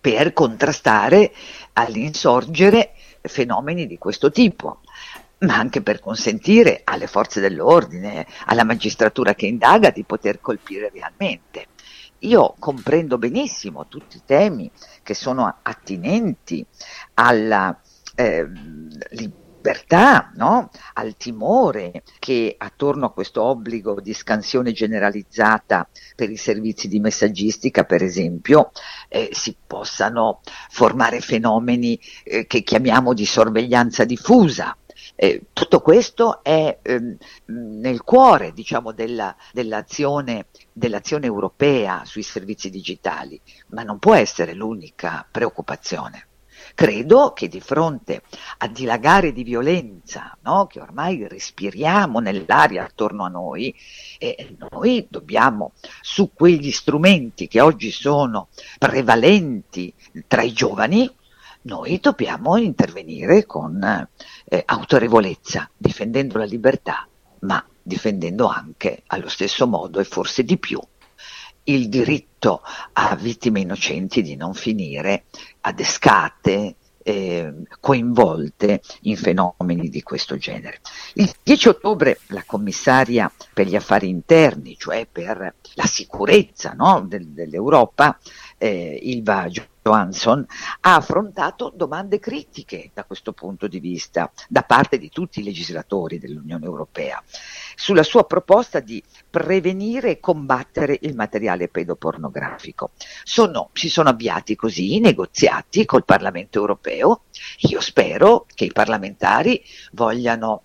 per contrastare all'insorgere fenomeni di questo tipo, ma anche per consentire alle forze dell'ordine, alla magistratura che indaga di poter colpire realmente. Io comprendo benissimo tutti i temi che sono attinenti alla eh, libertà, no? al timore che attorno a questo obbligo di scansione generalizzata per i servizi di messaggistica, per esempio, eh, si possano formare fenomeni eh, che chiamiamo di sorveglianza diffusa. Eh, tutto questo è ehm, nel cuore diciamo, della, dell'azione, dell'azione europea sui servizi digitali, ma non può essere l'unica preoccupazione. Credo che di fronte a dilagare di violenza no, che ormai respiriamo nell'aria attorno a noi, eh, noi dobbiamo su quegli strumenti che oggi sono prevalenti tra i giovani, noi dobbiamo intervenire con eh, autorevolezza, difendendo la libertà, ma difendendo anche allo stesso modo e forse di più il diritto a vittime innocenti di non finire adescate eh, coinvolte in fenomeni di questo genere. Il 10 ottobre la commissaria per gli affari interni, cioè per la sicurezza no, del, dell'Europa, eh, Ilva Johansson, ha affrontato domande critiche da questo punto di vista da parte di tutti i legislatori dell'Unione Europea sulla sua proposta di prevenire e combattere il materiale pedopornografico. Sono, si sono avviati così i negoziati col Parlamento europeo. Io spero che i parlamentari vogliano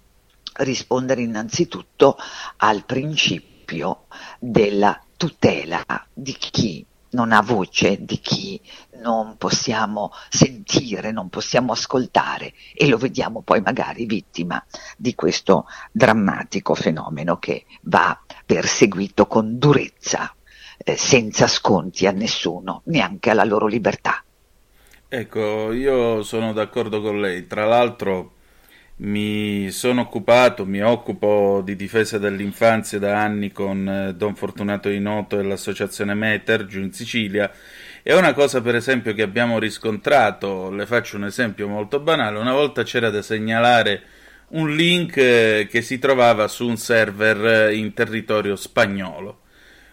rispondere innanzitutto al principio della tutela di chi non ha voce, di chi non possiamo sentire, non possiamo ascoltare e lo vediamo poi magari vittima di questo drammatico fenomeno che va perseguito con durezza, eh, senza sconti a nessuno, neanche alla loro libertà. Ecco, io sono d'accordo con lei. Tra l'altro mi sono occupato, mi occupo di difesa dell'infanzia da anni con eh, Don Fortunato Inoto e l'associazione Meter giù in Sicilia. E una cosa, per esempio, che abbiamo riscontrato, le faccio un esempio molto banale, una volta c'era da segnalare un link eh, che si trovava su un server eh, in territorio spagnolo.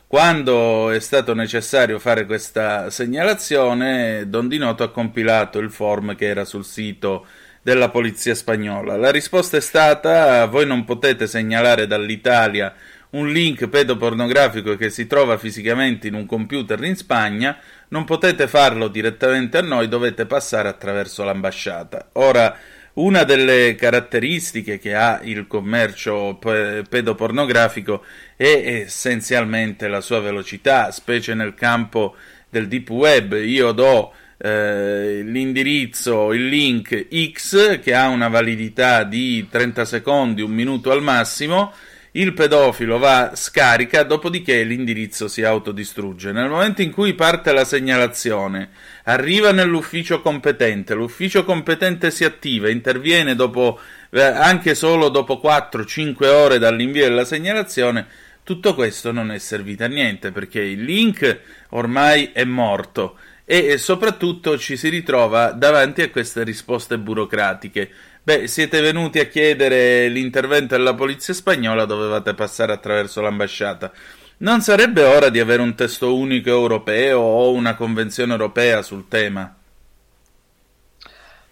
Quando è stato necessario fare questa segnalazione, Don Dinoto ha compilato il form che era sul sito della polizia spagnola. La risposta è stata: voi non potete segnalare dall'Italia un link pedopornografico che si trova fisicamente in un computer in Spagna, non potete farlo direttamente a noi, dovete passare attraverso l'ambasciata. Ora, una delle caratteristiche che ha il commercio pedopornografico è essenzialmente la sua velocità, specie nel campo del deep web. Io do eh, l'indirizzo, il link X che ha una validità di 30 secondi, un minuto al massimo, il pedofilo va, scarica, dopodiché l'indirizzo si autodistrugge. Nel momento in cui parte la segnalazione, arriva nell'ufficio competente, l'ufficio competente si attiva, interviene dopo, eh, anche solo dopo 4-5 ore dall'invio della segnalazione, tutto questo non è servito a niente perché il link ormai è morto e soprattutto ci si ritrova davanti a queste risposte burocratiche. Beh, siete venuti a chiedere l'intervento della polizia spagnola, dovevate passare attraverso l'ambasciata. Non sarebbe ora di avere un testo unico europeo o una convenzione europea sul tema?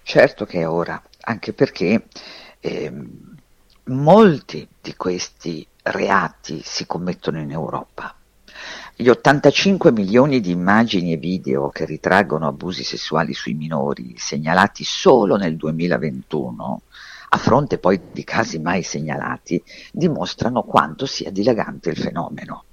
Certo che è ora, anche perché eh, molti di questi reati si commettono in Europa. Gli 85 milioni di immagini e video che ritraggono abusi sessuali sui minori segnalati solo nel 2021, a fronte poi di casi mai segnalati, dimostrano quanto sia dilagante il fenomeno.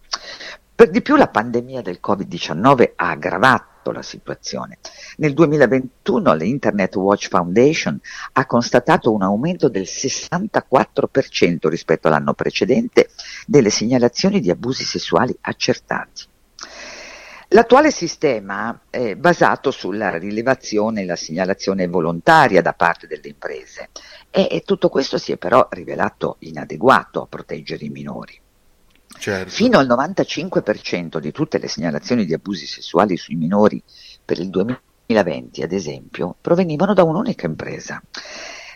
Per di più la pandemia del Covid-19 ha aggravato la situazione. Nel 2021 l'Internet Watch Foundation ha constatato un aumento del 64% rispetto all'anno precedente delle segnalazioni di abusi sessuali accertati. L'attuale sistema è basato sulla rilevazione e la segnalazione volontaria da parte delle imprese e tutto questo si è però rivelato inadeguato a proteggere i minori. Certo. Fino al 95% di tutte le segnalazioni di abusi sessuali sui minori per il 2020, ad esempio, provenivano da un'unica impresa.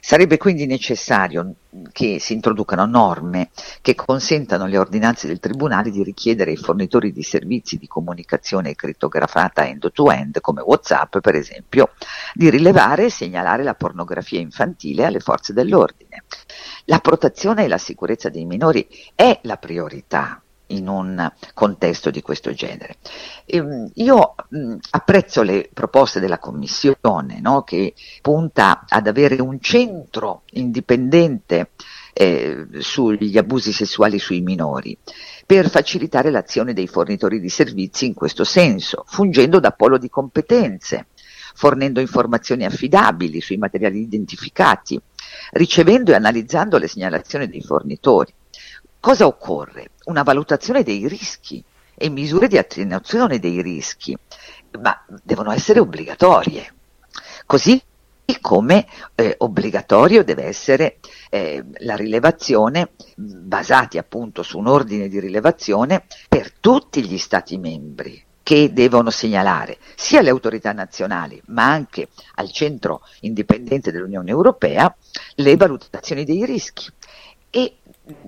Sarebbe quindi necessario che si introducano norme che consentano alle ordinanze del Tribunale di richiedere ai fornitori di servizi di comunicazione crittografata end-to-end, come WhatsApp per esempio, di rilevare e segnalare la pornografia infantile alle forze dell'ordine. La protezione e la sicurezza dei minori è la priorità in un contesto di questo genere. Ehm, io apprezzo le proposte della Commissione no, che punta ad avere un centro indipendente eh, sugli abusi sessuali sui minori per facilitare l'azione dei fornitori di servizi in questo senso, fungendo da polo di competenze, fornendo informazioni affidabili sui materiali identificati, ricevendo e analizzando le segnalazioni dei fornitori Cosa occorre? Una valutazione dei rischi e misure di attenuazione dei rischi, ma devono essere obbligatorie. Così come eh, obbligatorio deve essere eh, la rilevazione basati appunto su un ordine di rilevazione per tutti gli Stati membri che devono segnalare sia alle autorità nazionali ma anche al centro indipendente dell'Unione Europea le valutazioni dei rischi e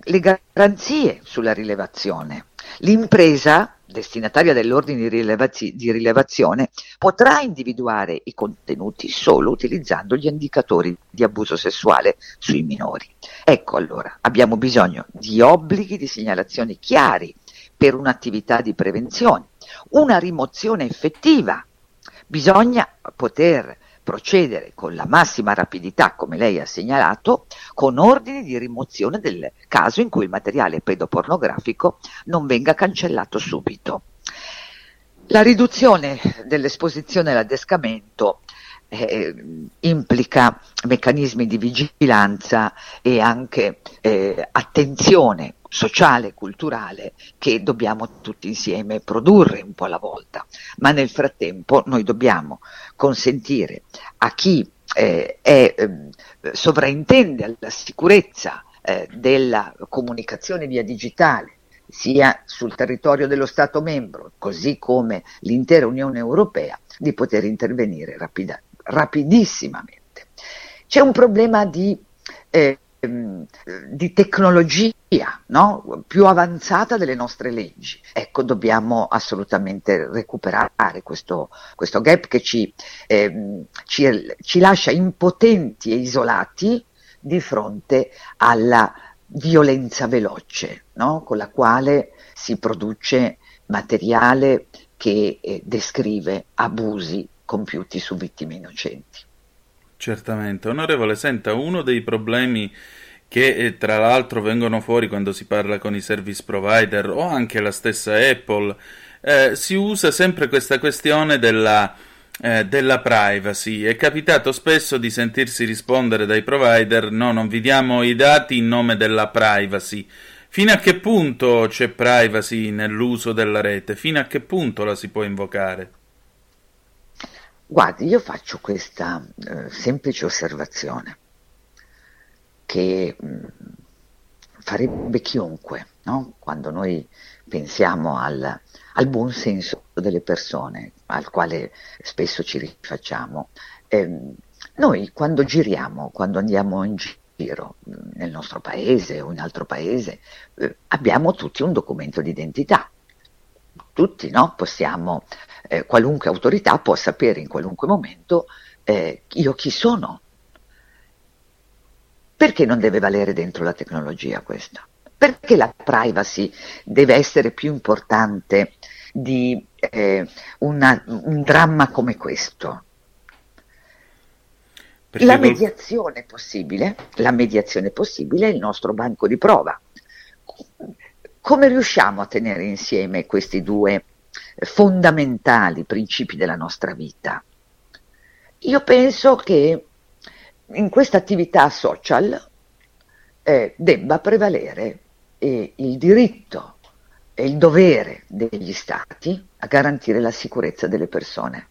le garanzie sulla rilevazione. L'impresa destinataria dell'ordine di, rilevazzi- di, rilevazione potrà individuare i contenuti solo utilizzando gli indicatori di abuso sessuale sui minori. Ecco allora, abbiamo bisogno di obblighi di segnalazione chiari per un'attività di prevenzione, una rimozione effettiva. Bisogna poter procedere con la massima rapidità, come lei ha segnalato, con ordini di rimozione del caso in cui il materiale pedopornografico non venga cancellato subito. La riduzione dell'esposizione all'adescamento eh, implica meccanismi di vigilanza e anche eh, attenzione sociale e culturale che dobbiamo tutti insieme produrre un po' alla volta. Ma nel frattempo noi dobbiamo consentire a chi eh, è, eh, sovraintende alla sicurezza eh, della comunicazione via digitale sia sul territorio dello Stato membro, così come l'intera Unione Europea, di poter intervenire rapida, rapidissimamente. C'è un problema di eh, di tecnologia no? più avanzata delle nostre leggi. Ecco, dobbiamo assolutamente recuperare questo, questo gap che ci, eh, ci, ci lascia impotenti e isolati di fronte alla violenza veloce, no? con la quale si produce materiale che eh, descrive abusi compiuti su vittime innocenti. Certamente. Onorevole, senta, uno dei problemi che eh, tra l'altro vengono fuori quando si parla con i service provider o anche la stessa Apple, eh, si usa sempre questa questione della, eh, della privacy. È capitato spesso di sentirsi rispondere dai provider no, non vi diamo i dati in nome della privacy. Fino a che punto c'è privacy nell'uso della rete? Fino a che punto la si può invocare? Guardi, io faccio questa eh, semplice osservazione che mh, mm, farebbe chiunque, no? quando noi pensiamo al, al, buon senso delle persone, al quale spesso ci rifacciamo. Eh, noi quando giriamo, quando andiamo in giro mm, nel nostro paese o in altro paese, eh, abbiamo tutti un documento di identità. Tutti no? possiamo eh, qualunque autorità può sapere in qualunque momento eh, io chi sono. Perché non deve valere dentro la tecnologia questa? Perché la privacy deve essere più importante di eh, una, un dramma come questo? Perché la mediazione possibile, la mediazione possibile è il nostro banco di prova. Come riusciamo a tenere insieme questi due fondamentali principi della nostra vita. Io penso che in questa attività social eh, debba prevalere eh, il diritto e il dovere degli stati a garantire la sicurezza delle persone,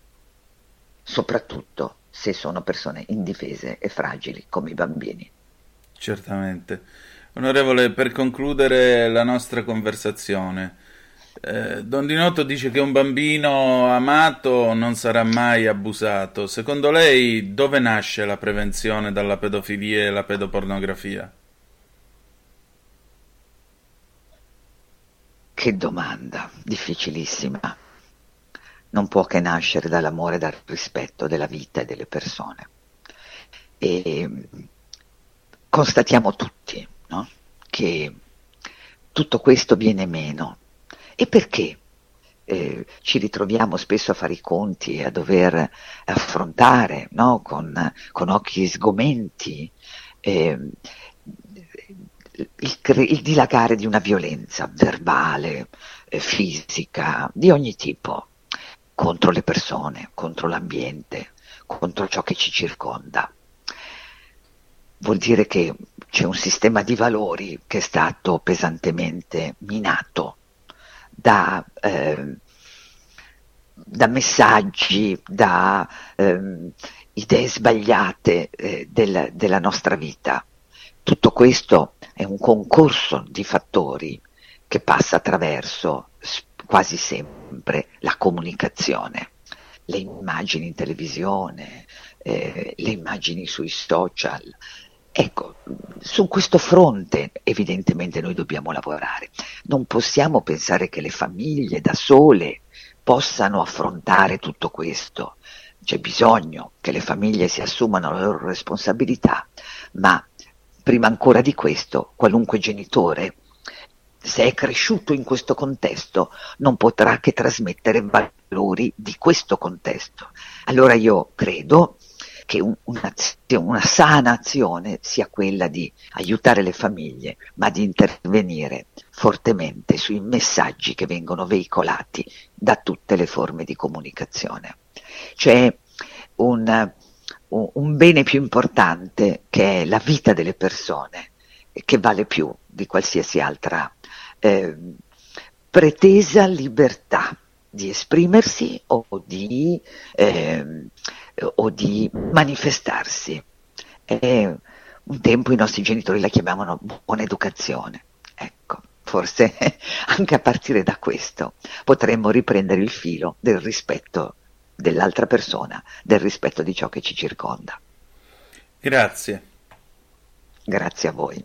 soprattutto se sono persone indifese e fragili come i bambini. Certamente. Onorevole, per concludere la nostra conversazione, eh, Don Dinotto dice che un bambino amato non sarà mai abusato. Secondo lei dove nasce la prevenzione dalla pedofilia e la pedopornografia? Che domanda, difficilissima. Non può che nascere dall'amore e dal rispetto della vita e delle persone. E constatiamo tutti no? che tutto questo viene meno e perché eh, ci ritroviamo spesso a fare i conti e a dover affrontare no? con, con, occhi sgomenti eh, il, il, dilagare di una violenza verbale, eh, fisica, di ogni tipo, contro le persone, contro l'ambiente, contro ciò che ci circonda. Vuol dire che c'è un sistema di valori che è stato pesantemente minato da, eh, da messaggi, da eh, idee sbagliate eh, del, della nostra vita. Tutto questo è un concorso di fattori che passa attraverso quasi sempre la comunicazione, le immagini in televisione, eh, le immagini sui social. Ecco, su questo fronte evidentemente noi dobbiamo lavorare. Non possiamo pensare che le famiglie da sole possano affrontare tutto questo. C'è bisogno che le famiglie si assumano la loro responsabilità, ma prima ancora di questo qualunque genitore, se è cresciuto in questo contesto, non potrà che trasmettere valori di questo contesto. Allora io credo che un, una, una sana azione sia quella di aiutare le famiglie, ma di intervenire fortemente sui messaggi che vengono veicolati da tutte le forme di comunicazione. C'è un, un bene più importante che è la vita delle persone, che vale più di qualsiasi altra eh, pretesa libertà di esprimersi o di, eh, o di manifestarsi. E un tempo i nostri genitori la chiamavano buona educazione. Ecco, forse anche a partire da questo potremmo riprendere il filo del rispetto dell'altra persona, del rispetto di ciò che ci circonda. Grazie. Grazie a voi.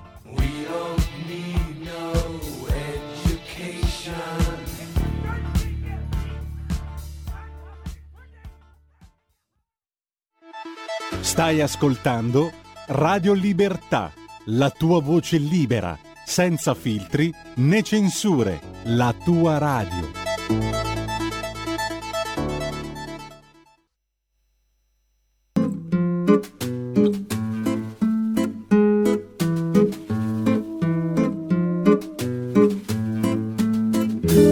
Stai ascoltando Radio Libertà, la tua voce libera, senza filtri né censure, la tua radio.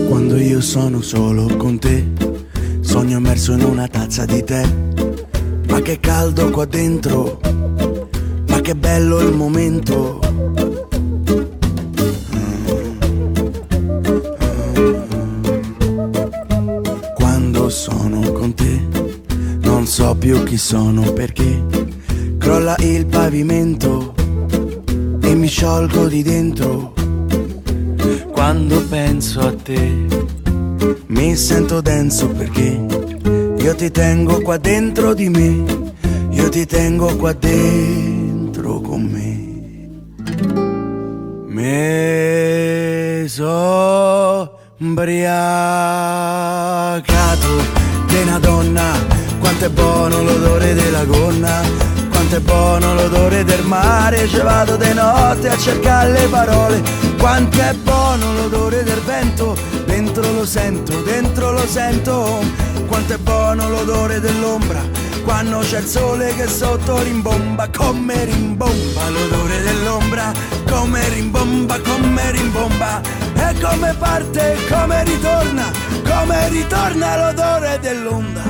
Quando io sono solo con te, sogno immerso in una tazza di tè. Che caldo qua dentro, ma che bello il momento. Quando sono con te, non so più chi sono perché crolla il pavimento e mi sciolgo di dentro. Quando penso a te, mi sento denso perché io ti tengo qua dentro di me, io ti tengo qua dentro con me. Me so ubriacato di una donna, quanto è buono l'odore della gonna, quanto è buono l'odore del mare, ci vado di notte a cercare le parole, quanto è buono l'odore del vento, dentro lo sento, dentro lo sento, quanto è buono l'odore dell'ombra, quando c'è il sole che sotto rimbomba, come rimbomba l'odore dell'ombra, come rimbomba, come rimbomba, e come parte, come ritorna, come ritorna l'odore dell'onda.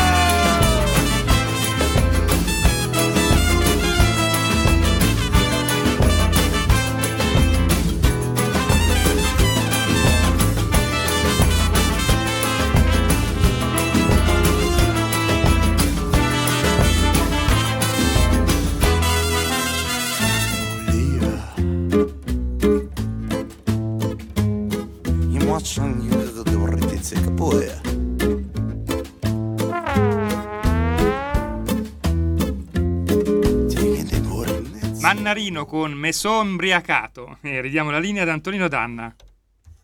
Mannarino con Mesò imbriacato. E ridiamo la linea ad Antonino Danna.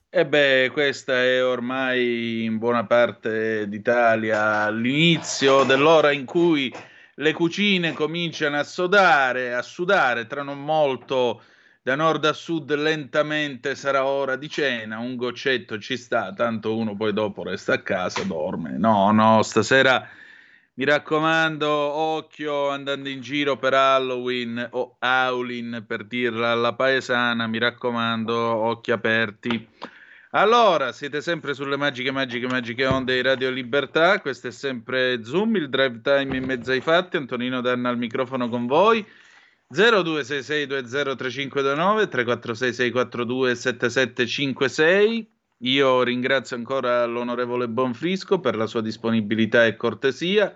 E beh, questa è ormai in buona parte d'Italia l'inizio dell'ora in cui le cucine cominciano a sudare, a sudare tra non molto da nord a sud lentamente sarà ora di cena, un goccetto ci sta, tanto uno poi dopo resta a casa, dorme. No, no, stasera mi raccomando, occhio andando in giro per Halloween o Howlin per dirla alla paesana, mi raccomando, occhi aperti. Allora, siete sempre sulle magiche, magiche, magiche onde di Radio Libertà. Questo è sempre Zoom, il drive time in mezzo ai fatti. Antonino Danna al microfono con voi. 0266203529 346 642 7756. Io ringrazio ancora l'onorevole Bonfrisco per la sua disponibilità e cortesia.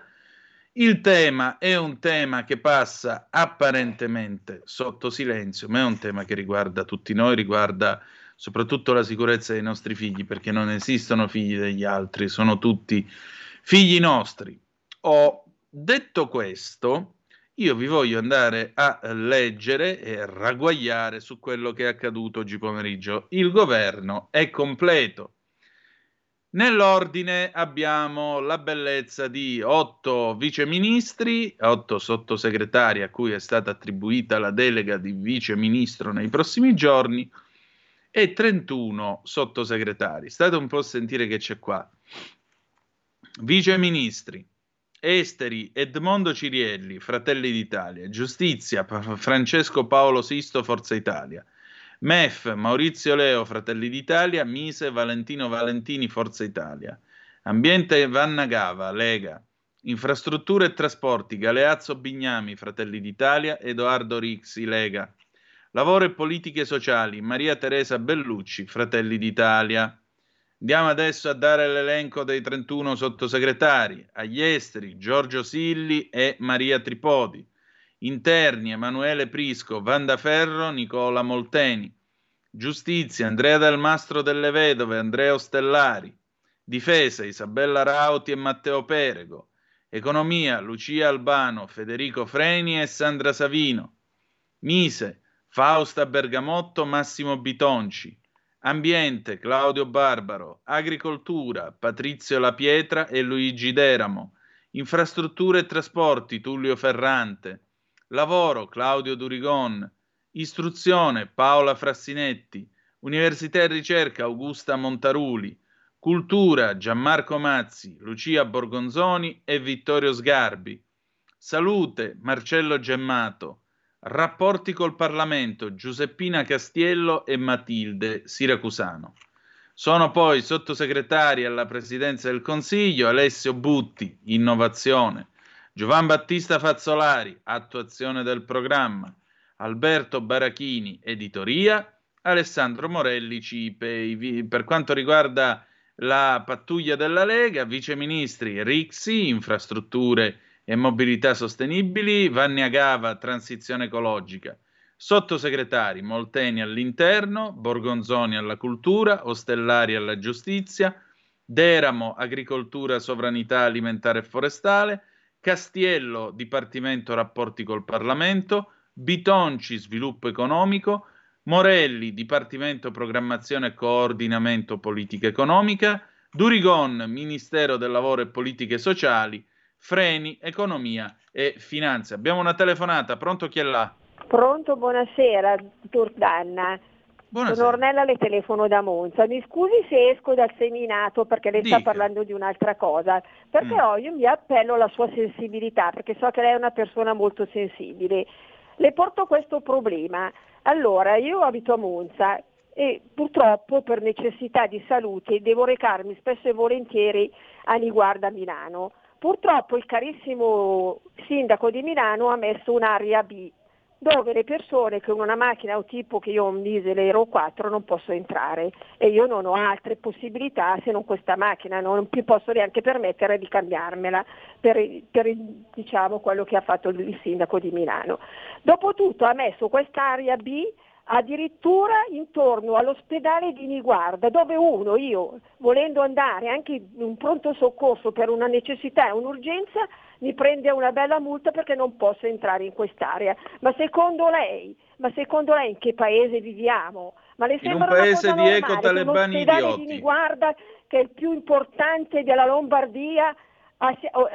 Il tema è un tema che passa apparentemente sotto silenzio, ma è un tema che riguarda tutti noi, riguarda soprattutto la sicurezza dei nostri figli, perché non esistono figli degli altri, sono tutti figli nostri. Ho detto questo, io vi voglio andare a leggere e ragguagliare su quello che è accaduto oggi pomeriggio. Il governo è completo. Nell'ordine abbiamo la bellezza di otto viceministri, otto sottosegretari a cui è stata attribuita la delega di viceministro nei prossimi giorni e 31 sottosegretari. State un po' a sentire che c'è qua. Viceministri, Esteri, Edmondo Cirielli, Fratelli d'Italia, Giustizia, Francesco Paolo Sisto, Forza Italia. MEF, Maurizio Leo, Fratelli d'Italia, Mise, Valentino Valentini, Forza Italia. Ambiente, Vanna Gava, Lega. Infrastrutture e trasporti, Galeazzo Bignami, Fratelli d'Italia, Edoardo Rixi, Lega. Lavoro e politiche sociali, Maria Teresa Bellucci, Fratelli d'Italia. Andiamo adesso a dare l'elenco dei 31 sottosegretari. Agli esteri, Giorgio Silli e Maria Tripodi. Interni Emanuele Prisco, Vanda Ferro, Nicola Molteni. Giustizia Andrea Del Mastro delle Vedove, Andrea Ostellari. Difesa Isabella Rauti e Matteo Perego. Economia Lucia Albano, Federico Freni e Sandra Savino. Mise Fausta Bergamotto, Massimo Bitonci. Ambiente Claudio Barbaro. Agricoltura Patrizio La Pietra e Luigi Deramo. Infrastrutture e trasporti Tullio Ferrante. Lavoro Claudio Durigon, Istruzione Paola Frassinetti, Università e Ricerca Augusta Montaruli, Cultura Gianmarco Mazzi, Lucia Borgonzoni e Vittorio Sgarbi, Salute Marcello Gemmato, Rapporti col Parlamento Giuseppina Castiello e Matilde Siracusano. Sono poi sottosegretari alla Presidenza del Consiglio Alessio Butti, Innovazione, Giovan Battista Fazzolari, attuazione del programma, Alberto Barachini, editoria, Alessandro Morelli, CIPE. Per quanto riguarda la pattuglia della Lega, viceministri Rixi, infrastrutture e mobilità sostenibili, Vanni Agava, transizione ecologica, sottosegretari Molteni all'interno, Borgonzoni alla cultura, Ostellari alla giustizia, Deramo, agricoltura, sovranità alimentare e forestale, Castiello, Dipartimento Rapporti col Parlamento, Bitonci, Sviluppo Economico, Morelli, Dipartimento Programmazione e Coordinamento Politica Economica, Durigon, Ministero del Lavoro e Politiche Sociali, Freni, Economia e Finanze. Abbiamo una telefonata, pronto chi è là? Pronto, buonasera, dottor Danna. Buonasera. Sono Ornella, le telefono da Monza. Mi scusi se esco dal seminato perché lei Dica. sta parlando di un'altra cosa, Mm. però io mi appello alla sua sensibilità perché so che lei è una persona molto sensibile. Le porto questo problema. Allora, io abito a Monza e purtroppo per necessità di salute devo recarmi spesso e volentieri a Niguarda Milano. Purtroppo il carissimo sindaco di Milano ha messo un'area B dove le persone con una macchina o tipo che io ho un diesel Euro 4 non posso entrare e io non ho altre possibilità se non questa macchina, non mi posso neanche permettere di cambiarmela per, per, diciamo, quello che ha fatto il sindaco di Milano. Dopotutto ha messo quest'area B addirittura intorno all'ospedale di Niguarda, dove uno, io, volendo andare anche in un pronto soccorso per una necessità e un'urgenza, mi prende una bella multa perché non posso entrare in quest'area. Ma secondo lei, ma secondo lei in che paese viviamo? Ma le In un sembra una paese cosa di ecotalebani idioti. di Niguarda, che è il più importante della Lombardia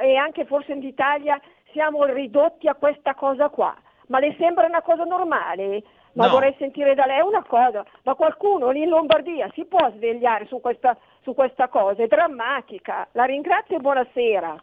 e anche forse d'Italia, siamo ridotti a questa cosa qua? Ma le sembra una cosa normale? Ma No. vorrei sentire da lei una cosa, ma qualcuno lì in Lombardia si può svegliare su questa, su questa cosa? È drammatica. La ringrazio e buonasera.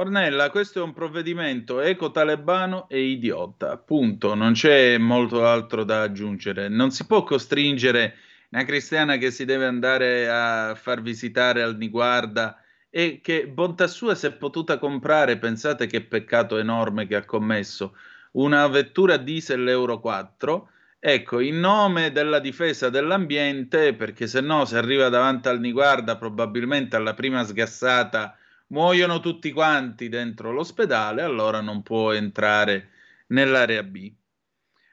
Ornella, questo è un provvedimento eco-talebano e idiota, punto. Non c'è molto altro da aggiungere. Non si può costringere una cristiana che si deve andare a far visitare al Niguarda e che bontà sua si è potuta comprare, pensate che peccato enorme che ha commesso, una vettura diesel Euro 4. Ecco, in nome della difesa dell'ambiente, perché se no se arriva davanti al Niguarda probabilmente alla prima sgassata muoiono tutti quanti dentro l'ospedale, allora non può entrare nell'area B.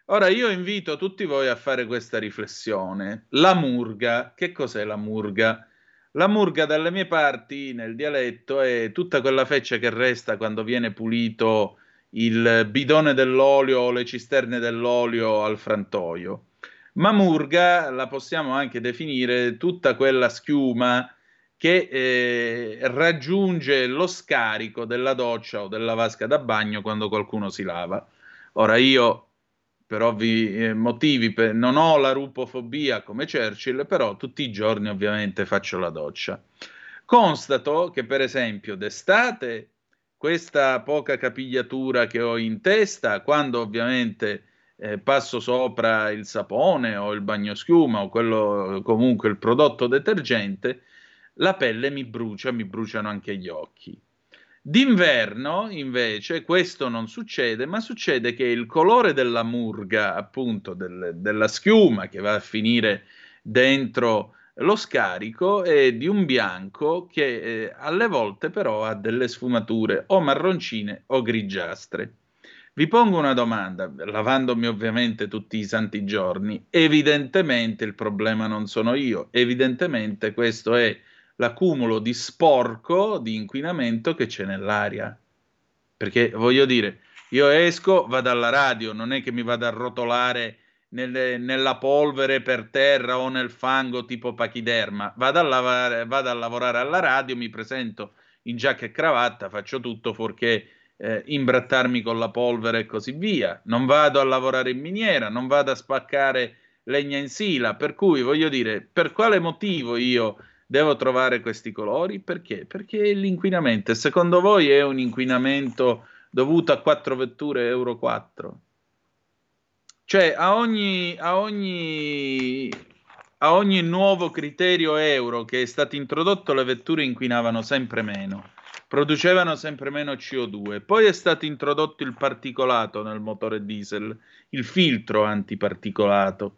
Ora io invito tutti voi a fare questa riflessione. La murga, che cos'è la murga? La murga dalle mie parti nel dialetto è tutta quella feccia che resta quando viene pulito il bidone dell'olio o le cisterne dell'olio al frantoio. Ma murga la possiamo anche definire tutta quella schiuma che eh, raggiunge lo scarico della doccia o della vasca da bagno quando qualcuno si lava. Ora io, per ovvi eh, motivi, per- non ho la rupofobia come Churchill, però tutti i giorni ovviamente faccio la doccia. Constato che, per esempio, d'estate questa poca capigliatura che ho in testa, quando ovviamente eh, passo sopra il sapone o il bagnoschiuma o quello comunque il prodotto detergente, la pelle mi brucia, mi bruciano anche gli occhi. D'inverno, invece, questo non succede, ma succede che il colore della murga, appunto, del- della schiuma che va a finire dentro lo scarico è di un bianco che eh, alle volte però ha delle sfumature o marroncine o grigiastre. Vi pongo una domanda, lavandomi ovviamente tutti i santi giorni. Evidentemente il problema non sono io, evidentemente questo è l'accumulo di sporco, di inquinamento che c'è nell'aria. Perché voglio dire, io esco, vado alla radio, non è che mi vado a rotolare nelle- nella polvere per terra o nel fango tipo pachiderma. Vado a, lavare- vado a lavorare alla radio, mi presento in giacca e cravatta, faccio tutto fuorché eh, imbrattarmi con la polvere e così via. Non vado a lavorare in miniera, non vado a spaccare legna in sila. Per cui voglio dire, per quale motivo io devo trovare questi colori? Perché? Perché l'inquinamento, secondo voi è un inquinamento dovuto a quattro vetture Euro 4? Cioè, a ogni, a ogni, a ogni nuovo criterio euro che è stato introdotto, le vetture inquinavano sempre meno, producevano sempre meno CO2. Poi è stato introdotto il particolato nel motore diesel, il filtro antiparticolato.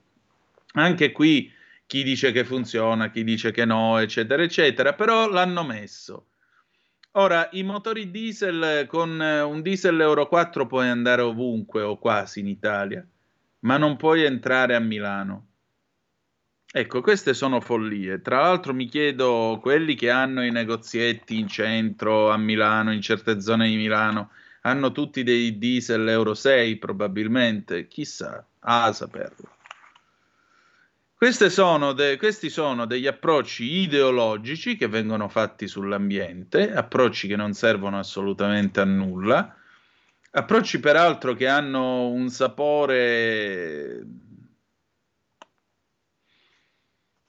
Anche qui chi dice che funziona, chi dice che no, eccetera, eccetera, però l'hanno messo. Ora, i motori diesel con eh, un diesel Euro 4 puoi andare ovunque o quasi in Italia, ma non puoi entrare a Milano. Ecco, queste sono follie. Tra l'altro mi chiedo, quelli che hanno i negozietti in centro a Milano, in certe zone di Milano, hanno tutti dei diesel Euro 6 probabilmente, chissà, a saperlo. Sono de- questi sono degli approcci ideologici che vengono fatti sull'ambiente, approcci che non servono assolutamente a nulla, approcci peraltro che hanno un sapore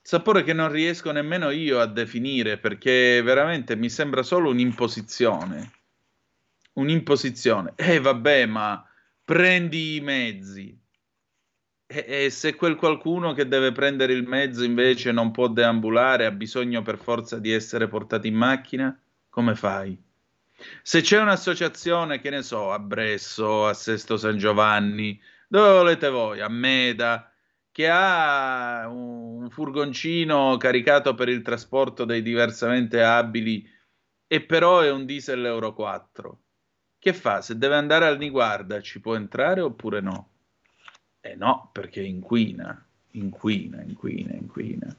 sapore che non riesco nemmeno io a definire perché veramente mi sembra solo un'imposizione. Un'imposizione. Eh vabbè, ma prendi i mezzi. E, e se quel qualcuno che deve prendere il mezzo invece non può deambulare, ha bisogno per forza di essere portato in macchina, come fai? Se c'è un'associazione, che ne so, a Bresso, a Sesto San Giovanni, dove volete voi, a Meda, che ha un furgoncino caricato per il trasporto dei diversamente abili e però è un diesel Euro 4. Che fa? Se deve andare al Niguarda ci può entrare oppure no? Eh no, perché inquina, inquina, inquina, inquina.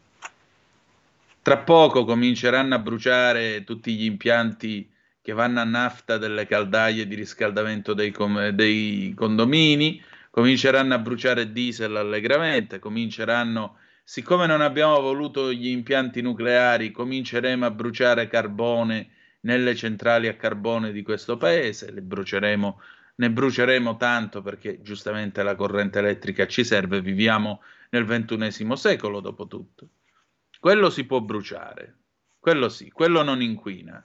Tra poco cominceranno a bruciare tutti gli impianti che vanno a nafta delle caldaie di riscaldamento dei, com- dei condomini, cominceranno a bruciare diesel allegramente, cominceranno, siccome non abbiamo voluto gli impianti nucleari, cominceremo a bruciare carbone nelle centrali a carbone di questo paese, le bruceremo, ne bruceremo tanto perché giustamente la corrente elettrica ci serve, viviamo nel ventunesimo secolo dopo tutto. Quello si può bruciare, quello sì, quello non inquina.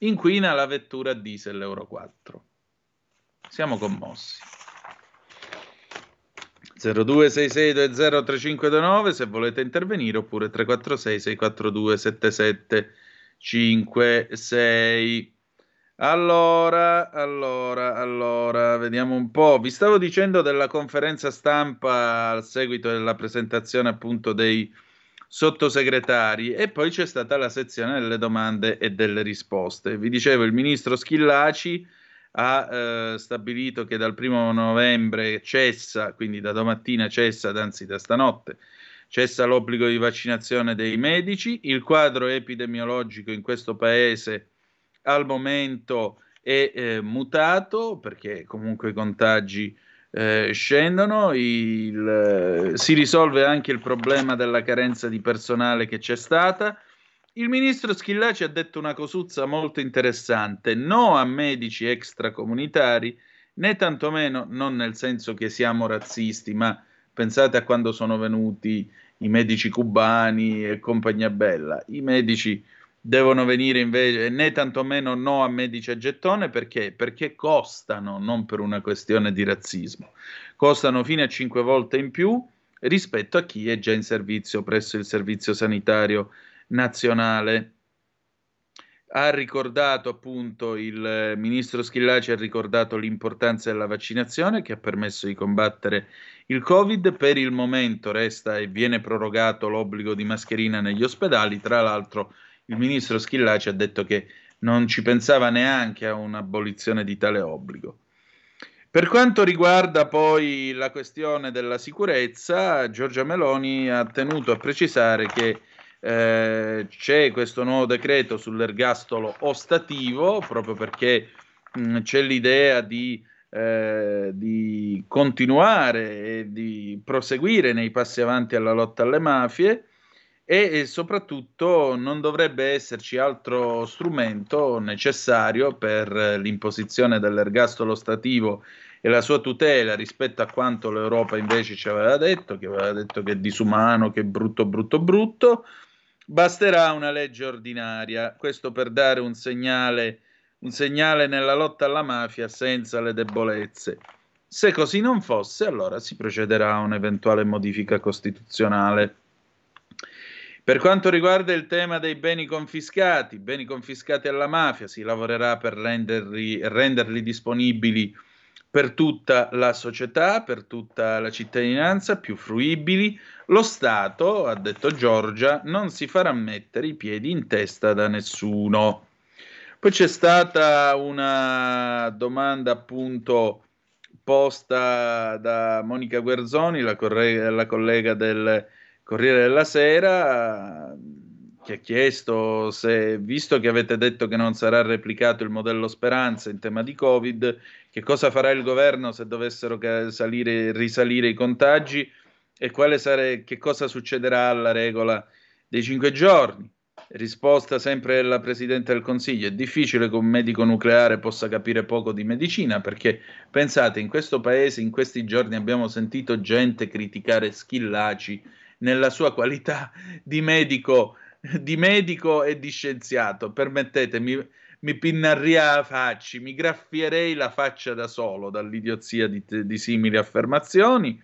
Inquina la vettura diesel Euro 4. Siamo commossi. 0266203529 se volete intervenire oppure 346 642 7756 allora, allora, allora, vediamo un po'. Vi stavo dicendo della conferenza stampa al seguito della presentazione appunto dei sottosegretari e poi c'è stata la sezione delle domande e delle risposte. Vi dicevo, il ministro Schillaci ha eh, stabilito che dal primo novembre cessa, quindi da domattina cessa, anzi da stanotte, cessa l'obbligo di vaccinazione dei medici. Il quadro epidemiologico in questo paese al momento è eh, mutato perché comunque i contagi eh, scendono, il, si risolve anche il problema della carenza di personale che c'è stata. Il ministro Schillaci ha detto una cosuzza molto interessante, no a medici extracomunitari, né tantomeno non nel senso che siamo razzisti, ma pensate a quando sono venuti i medici cubani e compagnia bella, i medici devono venire invece né tantomeno no a medici a gettone perché? perché costano, non per una questione di razzismo, costano fino a 5 volte in più rispetto a chi è già in servizio presso il Servizio Sanitario Nazionale. Ha ricordato appunto il ministro Schillaci ha ricordato l'importanza della vaccinazione che ha permesso di combattere il Covid. Per il momento resta e viene prorogato l'obbligo di mascherina negli ospedali, tra l'altro il ministro Schillaci ha detto che non ci pensava neanche a un'abolizione di tale obbligo. Per quanto riguarda poi la questione della sicurezza, Giorgia Meloni ha tenuto a precisare che eh, c'è questo nuovo decreto sull'ergastolo ostativo, proprio perché mh, c'è l'idea di, eh, di continuare e di proseguire nei passi avanti alla lotta alle mafie e, soprattutto non dovrebbe esserci altro strumento necessario per l'imposizione dell'ergastolo stativo e la sua tutela rispetto a quanto l'Europa invece ci aveva detto, che aveva detto che è disumano, che è brutto, brutto, brutto, basterà una legge ordinaria. Questo per dare un segnale, un segnale nella lotta alla mafia senza le debolezze. Se così non fosse, allora si procederà a un'eventuale modifica costituzionale. Per quanto riguarda il tema dei beni confiscati, beni confiscati alla mafia, si lavorerà per renderli, renderli disponibili per tutta la società, per tutta la cittadinanza, più fruibili. Lo Stato, ha detto Giorgia, non si farà mettere i piedi in testa da nessuno. Poi c'è stata una domanda appunto posta da Monica Guerzoni, la, corre- la collega del Corriere della Sera che ha chiesto se, visto che avete detto che non sarà replicato il modello Speranza in tema di Covid, che cosa farà il governo se dovessero salire, risalire i contagi e sare, che cosa succederà alla regola dei cinque giorni. Risposta sempre della Presidente del Consiglio, è difficile che un medico nucleare possa capire poco di medicina perché pensate, in questo paese in questi giorni abbiamo sentito gente criticare Schillaci nella sua qualità di medico, di medico e di scienziato. Permettetemi, mi pinnarria la faccia, mi graffierei la faccia da solo dall'idiozia di, di simili affermazioni.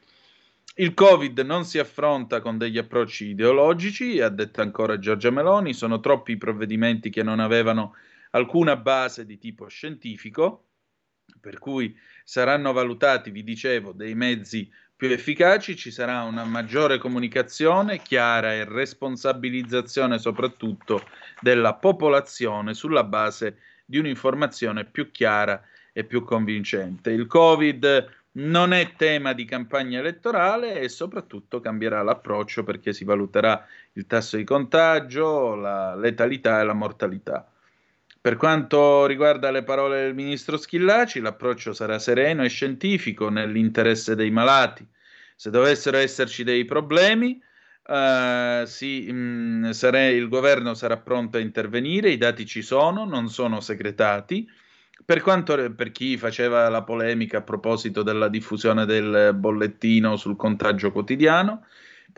Il Covid non si affronta con degli approcci ideologici, ha detto ancora Giorgia Meloni, sono troppi i provvedimenti che non avevano alcuna base di tipo scientifico, per cui saranno valutati, vi dicevo, dei mezzi più efficaci, ci sarà una maggiore comunicazione chiara e responsabilizzazione soprattutto della popolazione sulla base di un'informazione più chiara e più convincente. Il Covid non è tema di campagna elettorale e soprattutto cambierà l'approccio perché si valuterà il tasso di contagio, la letalità e la mortalità. Per quanto riguarda le parole del ministro Schillaci, l'approccio sarà sereno e scientifico nell'interesse dei malati. Se dovessero esserci dei problemi, eh, sì, mh, mm, sare- il governo sarà pronto a intervenire, i dati ci sono, non sono segretati per quanto per chi faceva la polemica a proposito della diffusione del bollettino sul contagio quotidiano,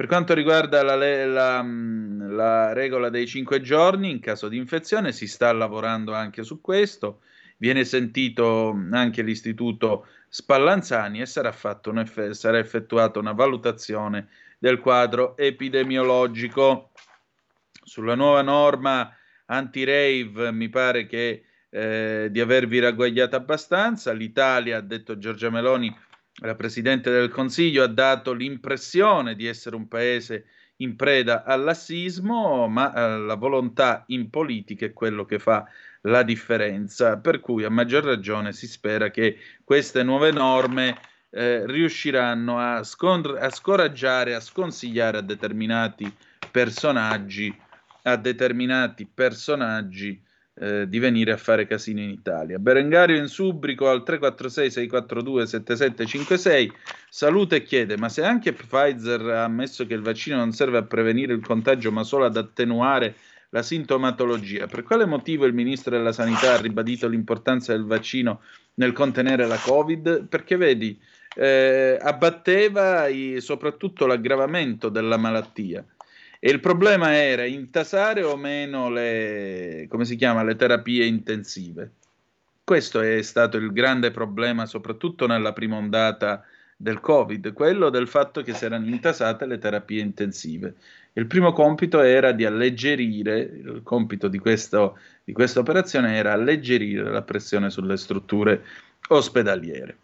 per quanto riguarda la, la, la, regola dei cinque giorni, in caso di infezione si sta lavorando anche su questo, viene sentito anche l'istituto Spallanzani e sarà, eff- sarà effettuata una valutazione del quadro epidemiologico. Sulla nuova norma anti-rave mi pare che eh, di avervi ragguagliato abbastanza. L'Italia, ha detto Giorgia Meloni, la Presidente del Consiglio, ha dato l'impressione di essere un paese in preda al lassismo, ma eh, la volontà in politica è quello che fa la differenza, per cui a maggior ragione si spera che queste nuove norme eh, riusciranno a, scon- a scoraggiare, a sconsigliare a determinati personaggi, a determinati personaggi eh, di venire a fare casino in Italia. Berengario in Subrico al 346-642-7756 saluta e chiede: Ma se anche Pfizer ha ammesso che il vaccino non serve a prevenire il contagio ma solo ad attenuare la sintomatologia, per quale motivo il ministro della Sanità ha ribadito l'importanza del vaccino nel contenere la Covid? Perché vedi, eh, abbatteva i, soprattutto l'aggravamento della malattia e il problema era intasare o meno le, chiama, le terapie intensive. Questo è stato il grande problema, soprattutto nella prima ondata del Covid, quello del fatto che si erano intasate le terapie intensive. Il primo compito era di alleggerire, il compito di, questo, di questa operazione era alleggerire la pressione sulle strutture ospedaliere.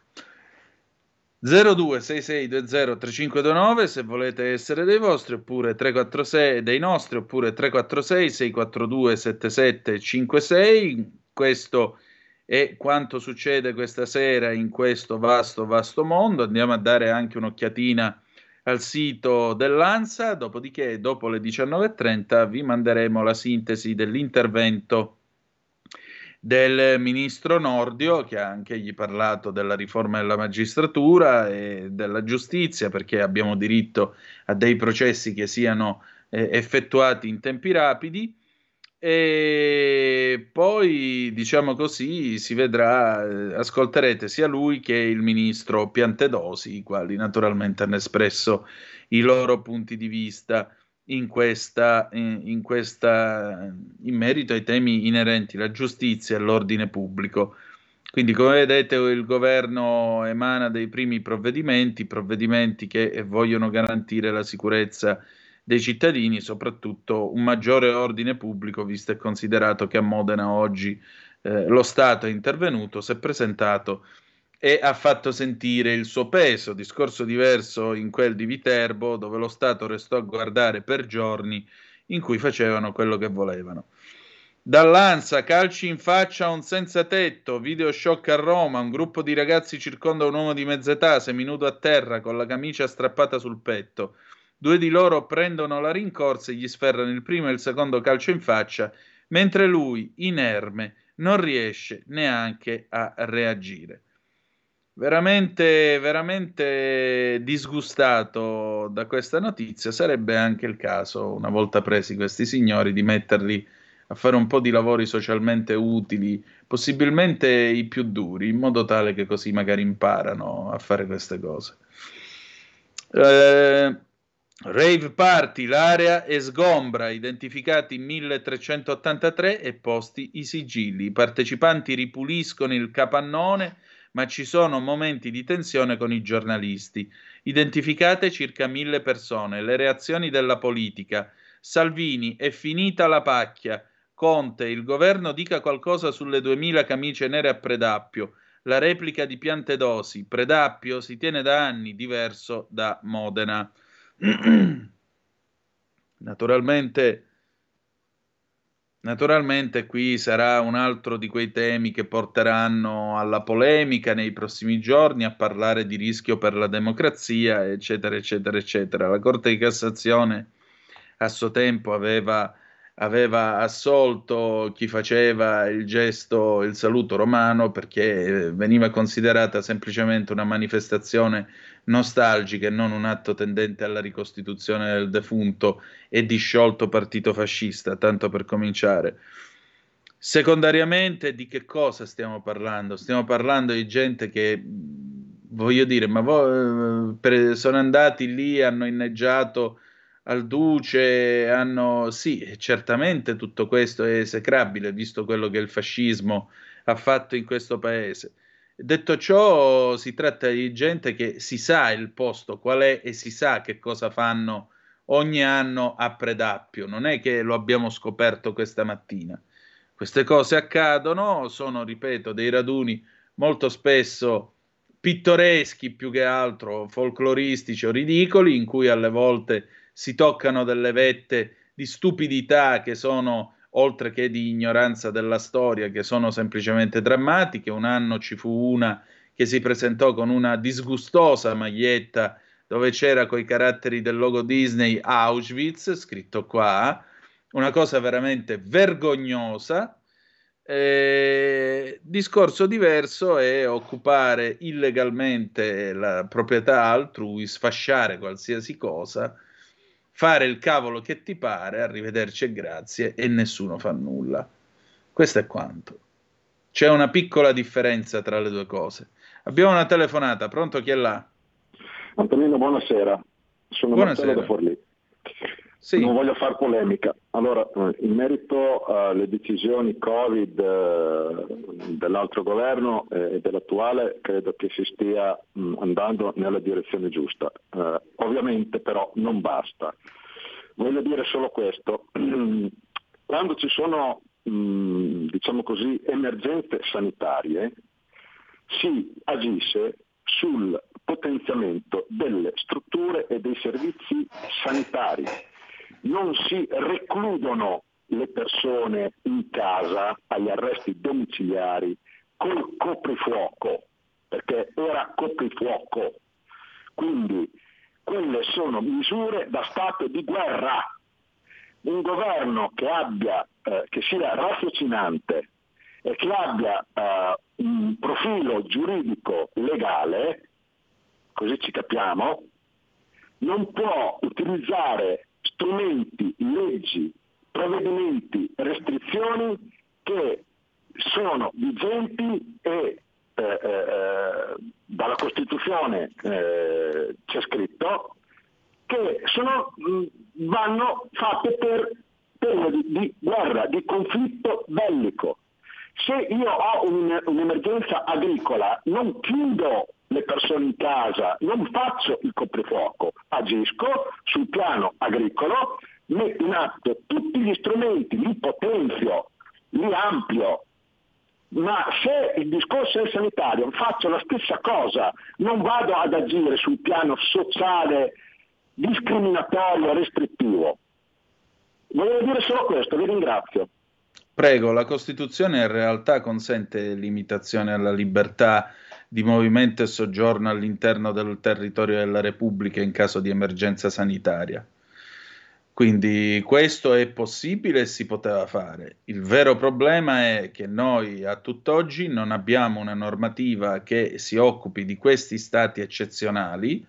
0266203529 se volete essere dei vostri oppure 346 dei nostri oppure 346 642 7756 questo è quanto succede questa sera in questo vasto vasto mondo. Andiamo a dare anche un'occhiatina al sito dell'ANSA. Dopodiché dopo le 19.30 vi manderemo la sintesi dell'intervento del ministro Nordio, che ha anche gli parlato della riforma della magistratura e della giustizia, perché abbiamo diritto a dei processi che siano eh, effettuati in tempi rapidi. E poi, diciamo così, si vedrà, eh, ascolterete sia lui che il ministro Piantedosi, i quali naturalmente hanno espresso i loro punti di vista in, questa, in, in, questa, in merito ai temi inerenti alla giustizia e all'ordine pubblico. Quindi, come vedete, il governo emana dei primi provvedimenti, provvedimenti che vogliono garantire la sicurezza dei cittadini, soprattutto un maggiore ordine pubblico, visto e considerato che a Modena oggi eh, lo Stato è intervenuto, si è presentato e ha fatto sentire il suo peso, discorso diverso in quel di Viterbo, dove lo Stato restò a guardare per giorni in cui facevano quello che volevano. Dall'Ansa, calci in faccia a un senza tetto, video shock a Roma, un gruppo di ragazzi circonda un uomo di mezza età, seminudo a terra, con la camicia strappata sul petto. Due di loro prendono la rincorsa e gli sferrano il primo e il secondo calcio in faccia, mentre lui, inerme, non riesce neanche a reagire veramente, veramente disgustato da questa notizia. Sarebbe anche il caso, una volta presi questi signori, di metterli a fare un po' di lavori socialmente utili, possibilmente i più duri, in modo tale che così magari imparano a fare queste cose. Eh, rave Party, l'area è sgombra, identificati 1383 e posti i sigilli. I partecipanti ripuliscono il capannone ma ci sono momenti di tensione con i giornalisti. Identificate circa mille persone. Le reazioni della politica. Salvini, è finita la pacchia. Conte, il governo dica qualcosa sulle 2000 camicie nere a Predappio. La replica di Piantedosi. Predappio si tiene da anni diverso da Modena. Naturalmente Naturalmente qui sarà un altro di quei temi che porteranno alla polemica nei prossimi giorni, a parlare di rischio per la democrazia, eccetera, eccetera, eccetera. La Corte di Cassazione a suo tempo aveva, aveva assolto chi faceva il gesto, il saluto romano, perché veniva considerata semplicemente una manifestazione nostalgica e non un atto tendente alla ricostituzione del defunto e disciolto partito fascista, tanto per cominciare. Secondariamente, di che cosa stiamo parlando? Stiamo parlando di gente che, voglio dire, ma voi, per, sono andati lì, hanno inneggiato al duce, hanno... Sì, certamente tutto questo è esecrabile, visto quello che il fascismo ha fatto in questo paese Detto ciò, si tratta di gente che si sa il posto qual è e si sa che cosa fanno ogni anno a Predappio. Non è che lo abbiamo scoperto questa mattina. Queste cose accadono, sono, ripeto, dei raduni molto spesso pittoreschi più che altro, folcloristici o ridicoli, in cui alle volte si toccano delle vette di stupidità che sono oltre che di ignoranza della storia, che sono semplicemente drammatiche. Un anno ci fu una che si presentò con una disgustosa maglietta dove c'era coi caratteri del logo Disney Auschwitz, scritto qua, una cosa veramente vergognosa. Eh, discorso diverso è occupare illegalmente la proprietà altrui, sfasciare qualsiasi cosa fare il cavolo che ti pare, arrivederci e grazie, e nessuno fa nulla. Questo è quanto. C'è una piccola differenza tra le due cose. Abbiamo una telefonata, pronto chi è là? Antonino, buonasera. Sono buonasera. Marcello da Forlì. Sì. Non voglio fare polemica. Allora, eh, in merito alle decisioni Covid eh, dell'altro governo eh, e dell'attuale, credo che si stia andando nella direzione giusta. ovviamente però non basta. Voglio dire solo questo. Quando ci sono, diciamo così, emergenze sanitarie, si agisce sul potenziamento delle strutture e dei servizi sanitari non si recludono le persone in casa agli arresti domiciliari col coprifuoco, perché era coprifuoco. Quindi quelle sono misure da stato di guerra. Un governo che, abbia, eh, che sia raziocinante e che abbia eh, un profilo giuridico legale, così ci capiamo, non può utilizzare strumenti, leggi, provvedimenti, restrizioni che sono vigenti e eh, eh, dalla Costituzione eh, c'è scritto che sono, mh, vanno fatte per periodi di guerra, di conflitto bellico. Se io ho un, un'emergenza agricola non chiudo le persone in casa, non faccio il coprifuoco, agisco sul piano agricolo, metto in atto tutti gli strumenti, li potenzio, li ampio, ma se il discorso è sanitario faccio la stessa cosa, non vado ad agire sul piano sociale, discriminatorio, restrittivo. Volevo dire solo questo, vi ringrazio. Prego, la Costituzione in realtà consente limitazioni alla libertà di movimento e soggiorno all'interno del territorio della Repubblica in caso di emergenza sanitaria. Quindi questo è possibile e si poteva fare. Il vero problema è che noi a tutt'oggi non abbiamo una normativa che si occupi di questi stati eccezionali,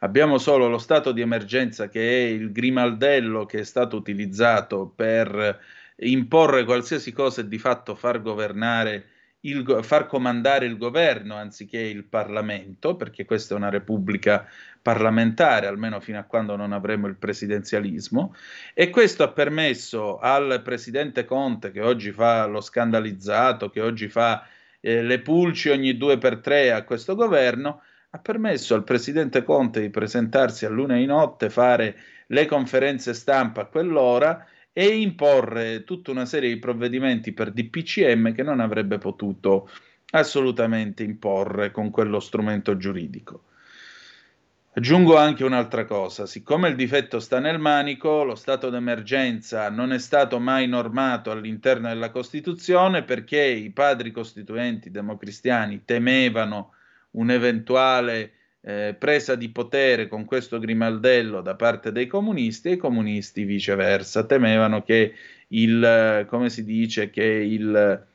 abbiamo solo lo stato di emergenza che è il grimaldello che è stato utilizzato per imporre qualsiasi cosa e di fatto far governare il, far comandare il governo anziché il Parlamento, perché questa è una repubblica parlamentare, almeno fino a quando non avremo il presidenzialismo, e questo ha permesso al presidente Conte, che oggi fa lo scandalizzato, che oggi fa eh, le pulci ogni due per tre a questo governo, ha permesso al presidente Conte di presentarsi a luna di notte, fare le conferenze stampa a quell'ora e imporre tutta una serie di provvedimenti per DPCM che non avrebbe potuto assolutamente imporre con quello strumento giuridico. Aggiungo anche un'altra cosa, siccome il difetto sta nel manico, lo stato d'emergenza non è stato mai normato all'interno della Costituzione perché i padri costituenti democristiani temevano un'eventuale eh, presa di potere con questo grimaldello da parte dei comunisti e i comunisti viceversa temevano che il, come si dice, che il,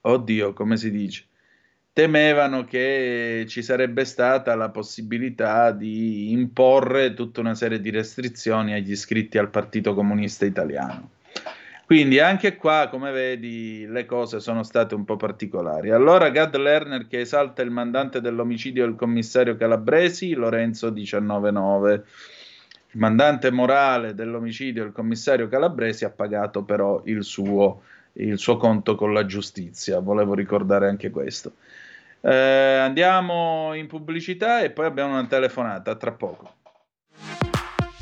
oddio, come si dice, temevano che ci sarebbe stata la possibilità di imporre tutta una serie di restrizioni agli iscritti al Partito Comunista Italiano. Quindi anche qua, come vedi, le cose sono state un po' particolari. Allora Gad Lerner che esalta il mandante dell'omicidio del commissario Calabresi, Lorenzo 199. Il mandante morale dell'omicidio del commissario Calabresi ha pagato però il suo, il suo conto con la giustizia. Volevo ricordare anche questo. Eh, andiamo in pubblicità e poi abbiamo una telefonata tra poco.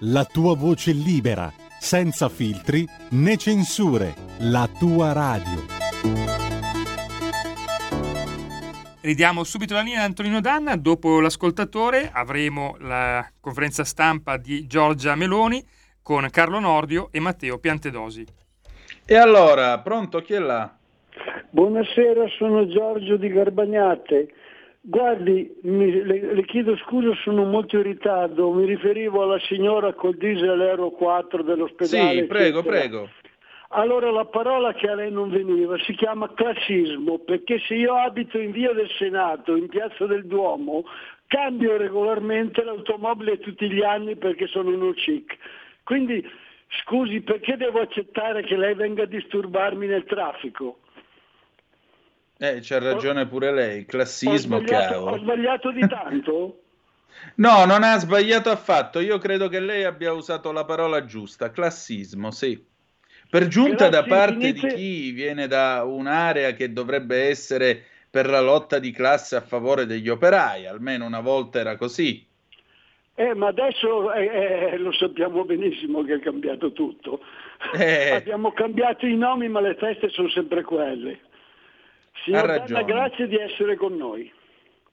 la tua voce libera, senza filtri né censure, la tua radio. Ridiamo subito la linea ad Antonino Danna, dopo l'ascoltatore avremo la conferenza stampa di Giorgia Meloni con Carlo Nordio e Matteo Piantedosi. E allora, pronto, chi è là? Buonasera, sono Giorgio di Garbagnate. Guardi, mi, le, le, chiedo scusa, sono molto in ritardo, mi riferivo alla signora col diesel Euro 4 dell'ospedale. Sì, prego, eccetera. prego. Allora la parola che a lei non veniva si chiama classismo, perché se io abito in via del Senato, in piazza del Duomo, cambio regolarmente l'automobile tutti gli anni perché sono uno chic. Quindi, scusi, perché devo accettare che lei venga a disturbarmi nel traffico? Eh, c'ha ragione pure lei, classismo, ho sbagliato, Ho sbagliato di tanto? no, non ha sbagliato affatto. Io credo che lei abbia usato la parola giusta, classismo, sì. Per giunta Grazie, da parte inizio... di chi viene da un'area che dovrebbe essere per la lotta di classe a favore degli operai, almeno una volta era così. Eh, ma adesso eh, eh, lo sappiamo benissimo che è cambiato tutto. Eh. Abbiamo cambiato i nomi, ma le feste sono sempre quelle. Signor Danna, grazie di essere con noi.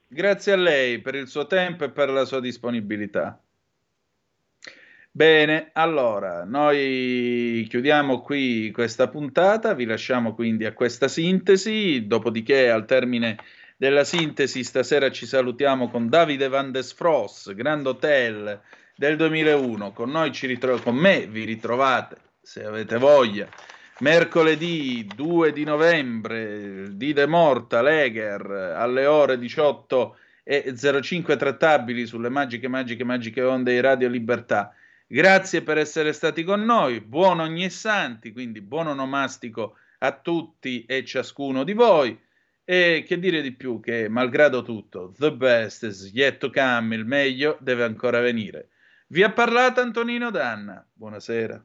Grazie a lei per il suo tempo e per la sua disponibilità. Bene, allora, noi chiudiamo qui questa puntata, vi lasciamo quindi a questa sintesi, dopodiché al termine della sintesi stasera ci salutiamo con Davide Van des Fross, Grand Hotel del 2001, con, noi ci ritro- con me vi ritrovate, se avete voglia, mercoledì 2 di novembre di De Morta Leger alle ore 18 e 05 trattabili sulle magiche, magiche, magiche onde di Radio Libertà. Grazie per essere stati con noi, buon ogni santi, quindi buon onomastico a tutti e ciascuno di voi. E che dire di più che, malgrado tutto, the best is yet to come, il meglio deve ancora venire. Vi ha parlato Antonino Danna. Buonasera.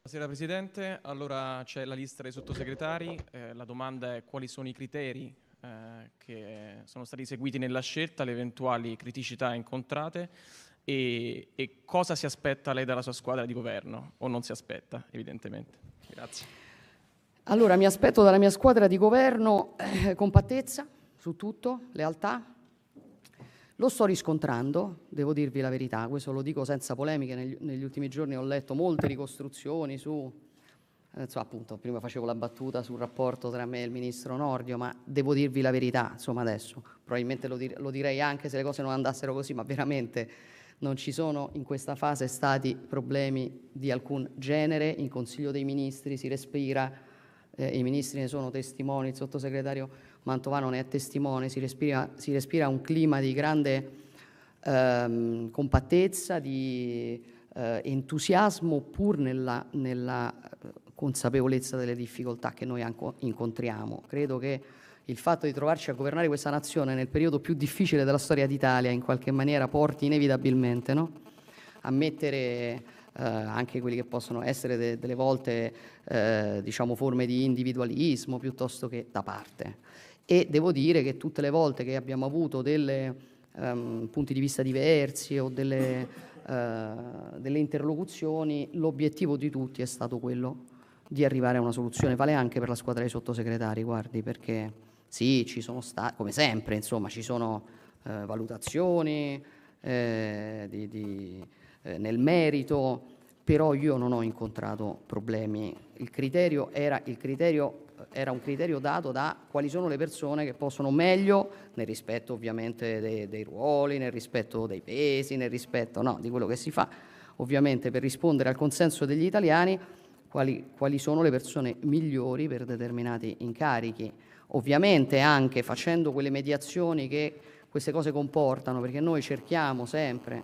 Buonasera Presidente, allora c'è la lista dei sottosegretari, eh, la domanda è quali sono i criteri eh, che sono stati seguiti nella scelta, le eventuali criticità incontrate e, e, cosa si aspetta lei dalla sua squadra di governo o non si aspetta evidentemente. Grazie. Allora mi aspetto dalla mia squadra di governo eh, compattezza su tutto, lealtà, lo sto riscontrando, devo dirvi la verità, questo lo dico senza polemiche, negli, negli ultimi giorni ho letto molte ricostruzioni su, eh, insomma, appunto, prima facevo la battuta sul rapporto tra me e il ministro Nordio, ma devo dirvi la verità, insomma adesso, probabilmente lo, dir- lo direi anche se le cose non andassero così, ma veramente non ci sono in questa fase stati problemi di alcun genere, in Consiglio dei Ministri si respira, eh, i ministri ne sono testimoni, il sottosegretario Mantovano ne è testimone, si respira, si respira un clima di grande ehm, compattezza, di eh, entusiasmo pur nella, nella, consapevolezza delle difficoltà che noi incontriamo. Credo che il fatto di trovarci a governare questa nazione nel periodo più difficile della storia d'Italia in qualche maniera porti inevitabilmente no? a mettere eh, anche quelli che possono essere de- delle volte eh, diciamo forme di individualismo piuttosto che da parte. E devo dire che tutte le volte che abbiamo avuto dei um, punti di vista diversi o delle, uh, delle interlocuzioni, l'obiettivo di tutti è stato quello di arrivare a una soluzione. Vale anche per la squadra dei sottosegretari, guardi, perché sì, ci sono stati, come sempre, insomma, ci sono eh, valutazioni eh, di, di, eh, nel merito, però io non ho incontrato problemi. Il criterio era, il criterio era un criterio dato da quali sono le persone che possono meglio, nel rispetto ovviamente dei, dei ruoli, nel rispetto dei pesi, nel rispetto no, di quello che si fa, ovviamente per rispondere al consenso degli italiani, quali, quali sono le persone migliori per determinati incarichi. Ovviamente anche facendo quelle mediazioni che queste cose comportano, perché noi cerchiamo sempre,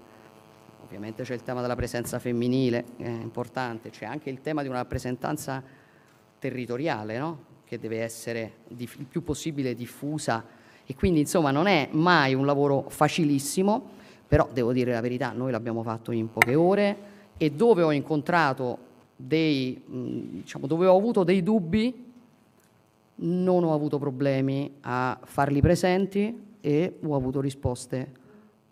ovviamente c'è il tema della presenza femminile, è importante, c'è anche il tema di una rappresentanza territoriale, no? che deve essere il più possibile diffusa e quindi insomma non è mai un lavoro facilissimo, però devo dire la verità, noi l'abbiamo fatto in poche ore e dove ho incontrato dei, diciamo, dove ho avuto dei dubbi non ho avuto problemi a farli presenti e ho avuto risposte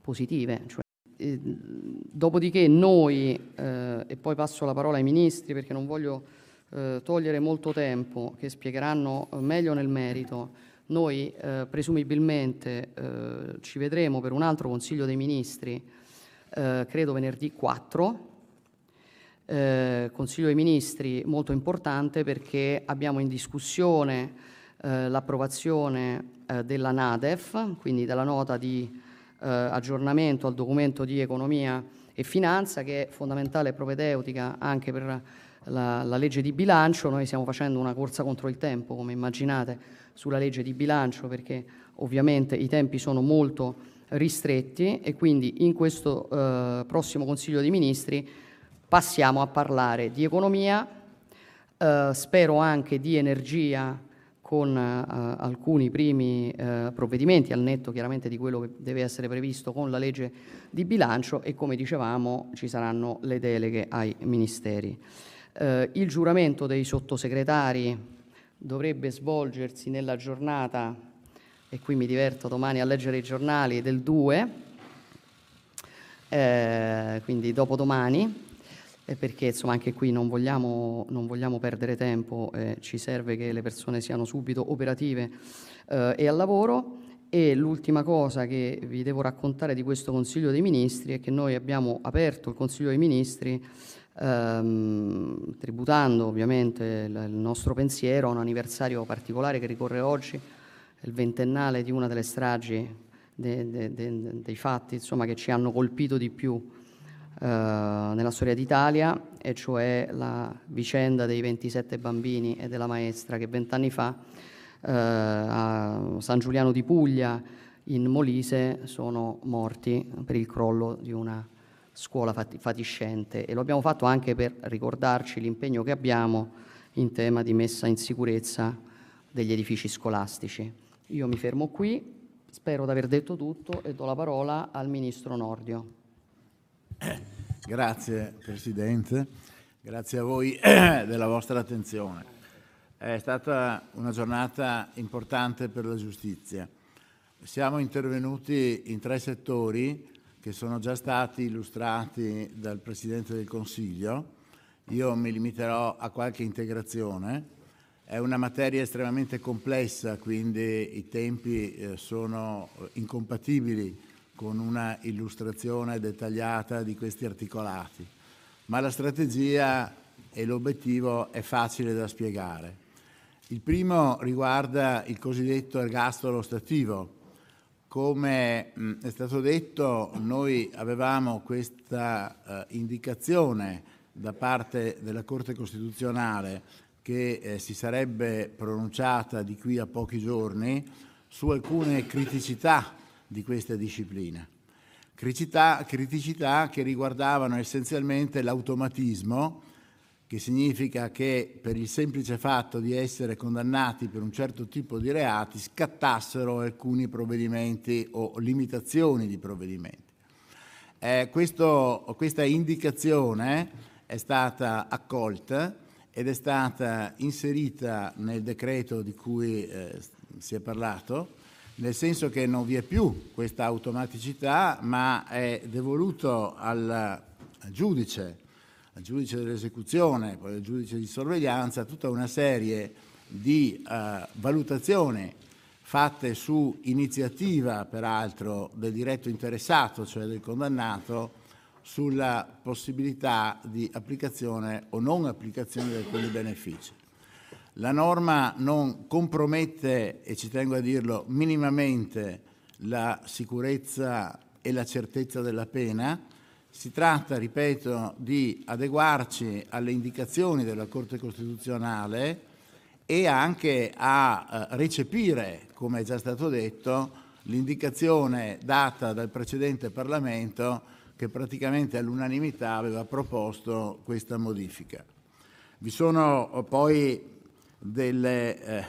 positive. Cioè, eh, dopodiché noi, eh, e poi passo la parola ai ministri perché non voglio eh, togliere molto tempo, che spiegheranno meglio nel merito, noi eh, presumibilmente eh, ci vedremo per un altro Consiglio dei Ministri, eh, credo venerdì 4, eh, Consiglio dei Ministri molto importante perché abbiamo in discussione eh, l'approvazione eh, della NADEF, quindi della nota di aggiornamento al documento di economia e finanza che è fondamentale e propedeutica anche per la, la legge di bilancio. Noi stiamo facendo una corsa contro il tempo, come immaginate, sulla legge di bilancio perché ovviamente i tempi sono molto ristretti e quindi in questo eh, prossimo Consiglio dei Ministri passiamo a parlare di economia, eh, spero anche di energia con eh, alcuni primi eh, provvedimenti, al netto chiaramente di quello che deve essere previsto con la legge di bilancio e come dicevamo ci saranno le deleghe ai ministeri. Eh, il giuramento dei sottosegretari dovrebbe svolgersi nella giornata, e qui mi diverto domani a leggere i giornali, del 2, eh, quindi dopodomani, perché insomma anche qui non vogliamo, non vogliamo perdere tempo, eh, ci serve che le persone siano subito operative eh, e al lavoro. E l'ultima cosa che vi devo raccontare di questo Consiglio dei Ministri è che noi abbiamo aperto il Consiglio dei Ministri ehm, tributando ovviamente il, il nostro pensiero a un anniversario particolare che ricorre oggi, il ventennale di una delle stragi de, de, de, dei fatti insomma, che ci hanno colpito di più eh, nella storia d'Italia, e cioè la vicenda dei 27 bambini e della maestra che vent'anni fa eh, a San Giuliano di Puglia, in Molise, sono morti per il crollo di una scuola fatiscente e lo abbiamo fatto anche per ricordarci l'impegno che abbiamo in tema di messa in sicurezza degli edifici scolastici. Io mi fermo qui, spero di aver detto tutto e do la parola al Ministro Nordio. Grazie Presidente, grazie a voi della vostra attenzione. È stata una giornata importante per la giustizia. Siamo intervenuti in tre settori che sono già stati illustrati dal Presidente del Consiglio. Io mi limiterò a qualche integrazione. È una materia estremamente complessa, quindi i tempi eh, sono incompatibili con una illustrazione dettagliata di questi articolati, ma la strategia e l'obiettivo è facile da spiegare. Il primo riguarda il cosiddetto ergastolo stativo. Come è stato detto, noi avevamo questa eh, indicazione da parte della Corte Costituzionale che eh, si sarebbe pronunciata di qui a pochi giorni su alcune criticità di questa disciplina. Criticità, criticità che riguardavano essenzialmente l'automatismo che significa che per il semplice fatto di essere condannati per un certo tipo di reati scattassero alcuni provvedimenti o limitazioni di provvedimenti. Eh, questo, questa indicazione è stata accolta ed è stata inserita nel decreto di cui eh, si è parlato, nel senso che non vi è più questa automaticità, ma è devoluto al, giudice al giudice dell'esecuzione, poi al giudice di sorveglianza, tutta una serie di eh, valutazioni fatte su iniziativa, peraltro, del diretto interessato, cioè del condannato, sulla possibilità di applicazione o non applicazione di alcuni benefici. La norma non compromette, e ci tengo a dirlo, minimamente la sicurezza e la certezza della pena, si tratta, ripeto, di adeguarci alle indicazioni della Corte Costituzionale e anche a eh, recepire, come è già stato detto, l'indicazione data dal precedente Parlamento che praticamente all'unanimità aveva proposto questa modifica. Vi sono poi delle eh,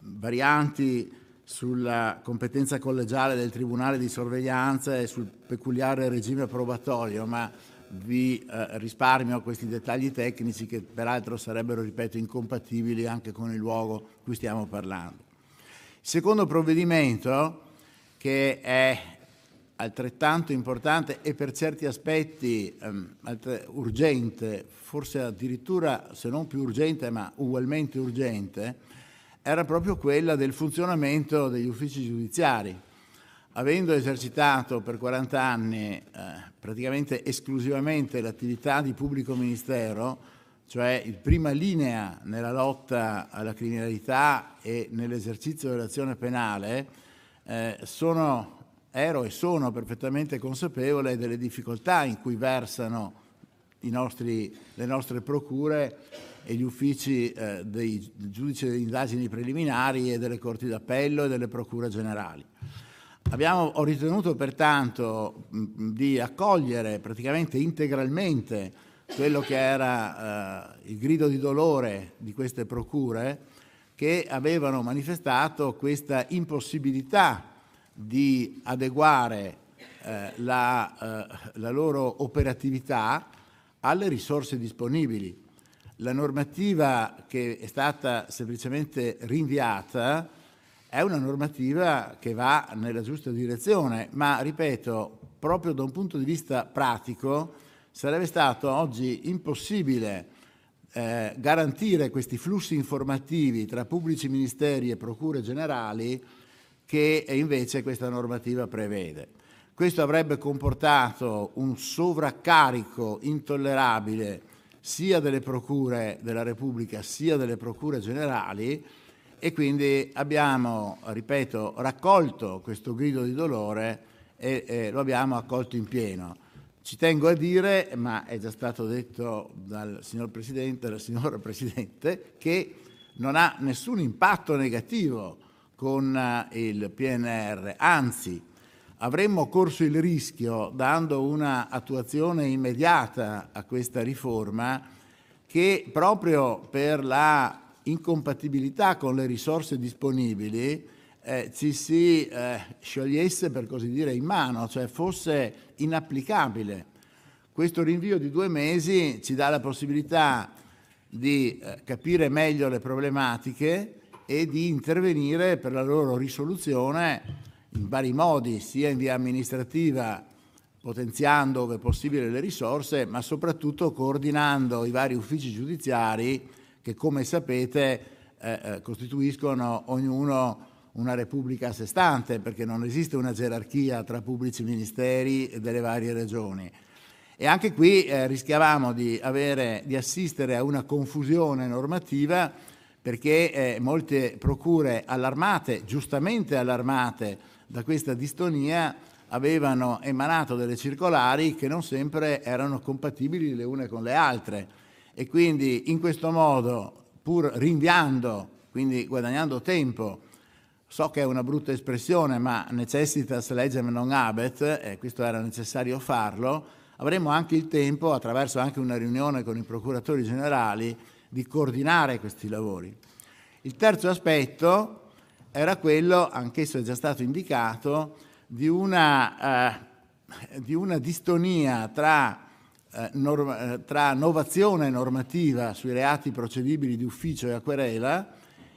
varianti sulla competenza collegiale del Tribunale di sorveglianza e sul peculiare regime probatorio, ma vi eh, risparmio questi dettagli tecnici che peraltro sarebbero, ripeto, incompatibili anche con il luogo di cui stiamo parlando. Il secondo provvedimento, che è altrettanto importante e per certi aspetti ehm, urgente, forse addirittura se non più urgente ma ugualmente urgente, era proprio quella del funzionamento degli uffici giudiziari. Avendo esercitato per 40 anni eh, praticamente esclusivamente l'attività di pubblico ministero, cioè in prima linea nella lotta alla criminalità e nell'esercizio dell'azione penale, eh, sono, ero e sono perfettamente consapevole delle difficoltà in cui versano nostri, le nostre procure e gli uffici eh, dei giudici delle indagini preliminari e delle corti d'appello e delle procure generali. Abbiamo, ho ritenuto pertanto mh, di accogliere praticamente integralmente quello che era eh, il grido di dolore di queste procure che avevano manifestato questa impossibilità di adeguare eh, la, eh, la loro operatività alle risorse disponibili la normativa che è stata semplicemente rinviata è una normativa che va nella giusta direzione, ma ripeto, proprio da un punto di vista pratico sarebbe stato oggi impossibile eh, garantire questi flussi informativi tra pubblici ministeri e procure generali che invece questa normativa prevede. Questo avrebbe comportato un sovraccarico intollerabile sia delle procure della Repubblica sia delle procure generali e quindi abbiamo, ripeto, raccolto questo grido di dolore e, e lo abbiamo accolto in pieno. Ci tengo a dire, ma è già stato detto dal signor Presidente, dalla signora Presidente, che non ha nessun impatto negativo con eh, il PNR, anzi avremmo corso il rischio, dando una attuazione immediata a questa riforma, che proprio per la incompatibilità con le risorse disponibili eh, ci si eh, sciogliesse, per così dire, in mano, cioè fosse inapplicabile. Questo rinvio di due mesi ci dà la possibilità di eh, capire meglio le problematiche e di intervenire per la loro risoluzione in vari modi, sia in via amministrativa, potenziando ove possibile le risorse, ma soprattutto coordinando i vari uffici giudiziari che, come sapete, eh, eh, costituiscono ognuno una repubblica a sé stante, perché non esiste una gerarchia tra pubblici ministeri delle varie regioni. E anche qui eh, rischiavamo di, avere, di, assistere a una confusione normativa perché eh, molte procure allarmate, giustamente allarmate, da questa distonia avevano emanato delle circolari che non sempre erano compatibili le une con le altre e quindi in questo modo, pur rinviando, quindi guadagnando tempo, so che è una brutta espressione, ma necessitas legem non habet, e questo era necessario farlo, avremo anche il tempo, attraverso anche una riunione con i procuratori generali, di coordinare questi lavori. Il terzo aspetto era quello, anch'esso è già stato indicato, di una, eh, di una distonia tra, eh, norm- eh, tra novazione normativa sui reati procedibili di ufficio e a querela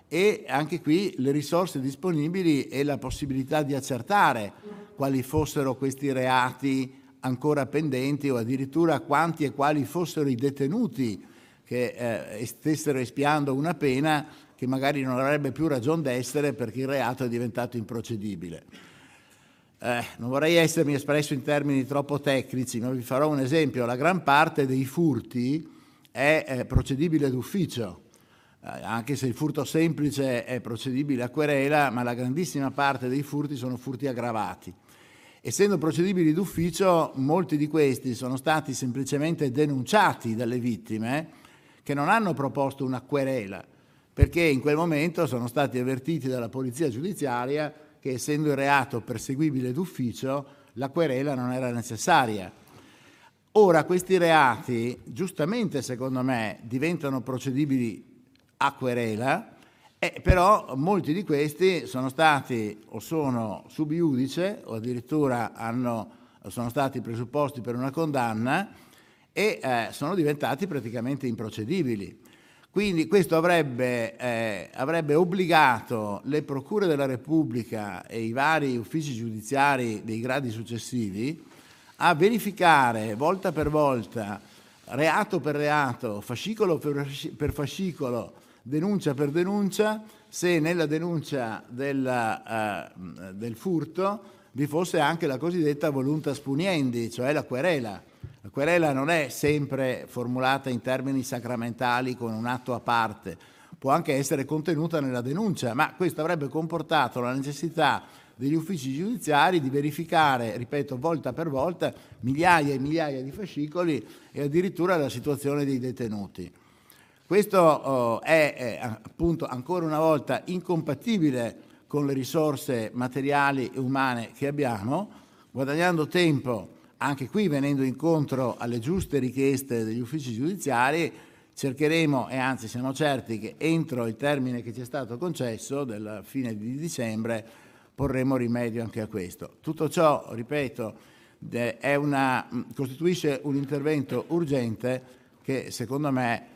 e anche qui le risorse disponibili e la possibilità di accertare quali fossero questi reati ancora pendenti o addirittura quanti e quali fossero i detenuti che eh, stessero espiando una pena che magari non avrebbe più ragione d'essere perché il reato è diventato improcedibile. Eh, non vorrei essermi espresso in termini troppo tecnici, ma vi farò un esempio. La gran parte dei furti è, è procedibile d'ufficio, eh, anche se il furto semplice è procedibile a querela, ma la grandissima parte dei furti sono furti aggravati. Essendo procedibili d'ufficio, molti di questi sono stati semplicemente denunciati dalle vittime che non hanno proposto una querela, perché in quel momento sono stati avvertiti dalla polizia giudiziaria che essendo il reato perseguibile d'ufficio, la querela non era necessaria. Ora questi reati, giustamente secondo me, diventano procedibili a querela, eh, però molti di questi sono stati o sono sub iudice o addirittura hanno, sono stati presupposti per una condanna e eh, sono diventati praticamente improcedibili. Quindi questo avrebbe, eh, avrebbe, obbligato le procure della Repubblica e i vari uffici giudiziari dei gradi successivi a verificare volta per volta, reato per reato, fascicolo per fascicolo, denuncia per denuncia, se nella denuncia del, eh, del furto vi fosse anche la cosiddetta voluntas puniendi, cioè la querela la querela non è sempre formulata in termini sacramentali con un atto a parte, può anche essere contenuta nella denuncia, ma questo avrebbe comportato la necessità degli uffici giudiziari di verificare, ripeto, volta per volta, migliaia e migliaia di fascicoli e addirittura la situazione dei detenuti. Questo oh, è, è appunto ancora una volta incompatibile con le risorse materiali e umane che abbiamo, guadagnando tempo anche qui venendo incontro alle giuste richieste degli uffici giudiziari, cercheremo, e anzi siamo certi che entro il termine che ci è stato concesso, della fine di dicembre, porremo rimedio anche a questo. Tutto ciò, ripeto, una, costituisce un intervento urgente che secondo me,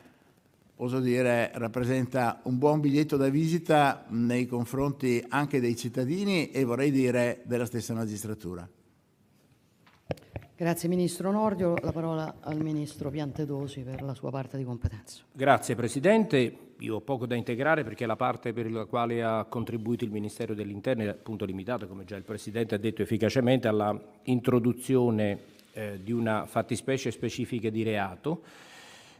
oso dire, rappresenta un buon biglietto da visita nei confronti anche dei cittadini e vorrei dire della stessa magistratura. Grazie Ministro Nordio, la parola al Ministro Piantedosi per la sua parte di competenza. Grazie Presidente, io ho poco da integrare perché la parte per la quale ha contribuito il Ministero dell'Interno è appunto limitata, come già il Presidente ha detto efficacemente, alla introduzione eh, di una fattispecie specifica di reato.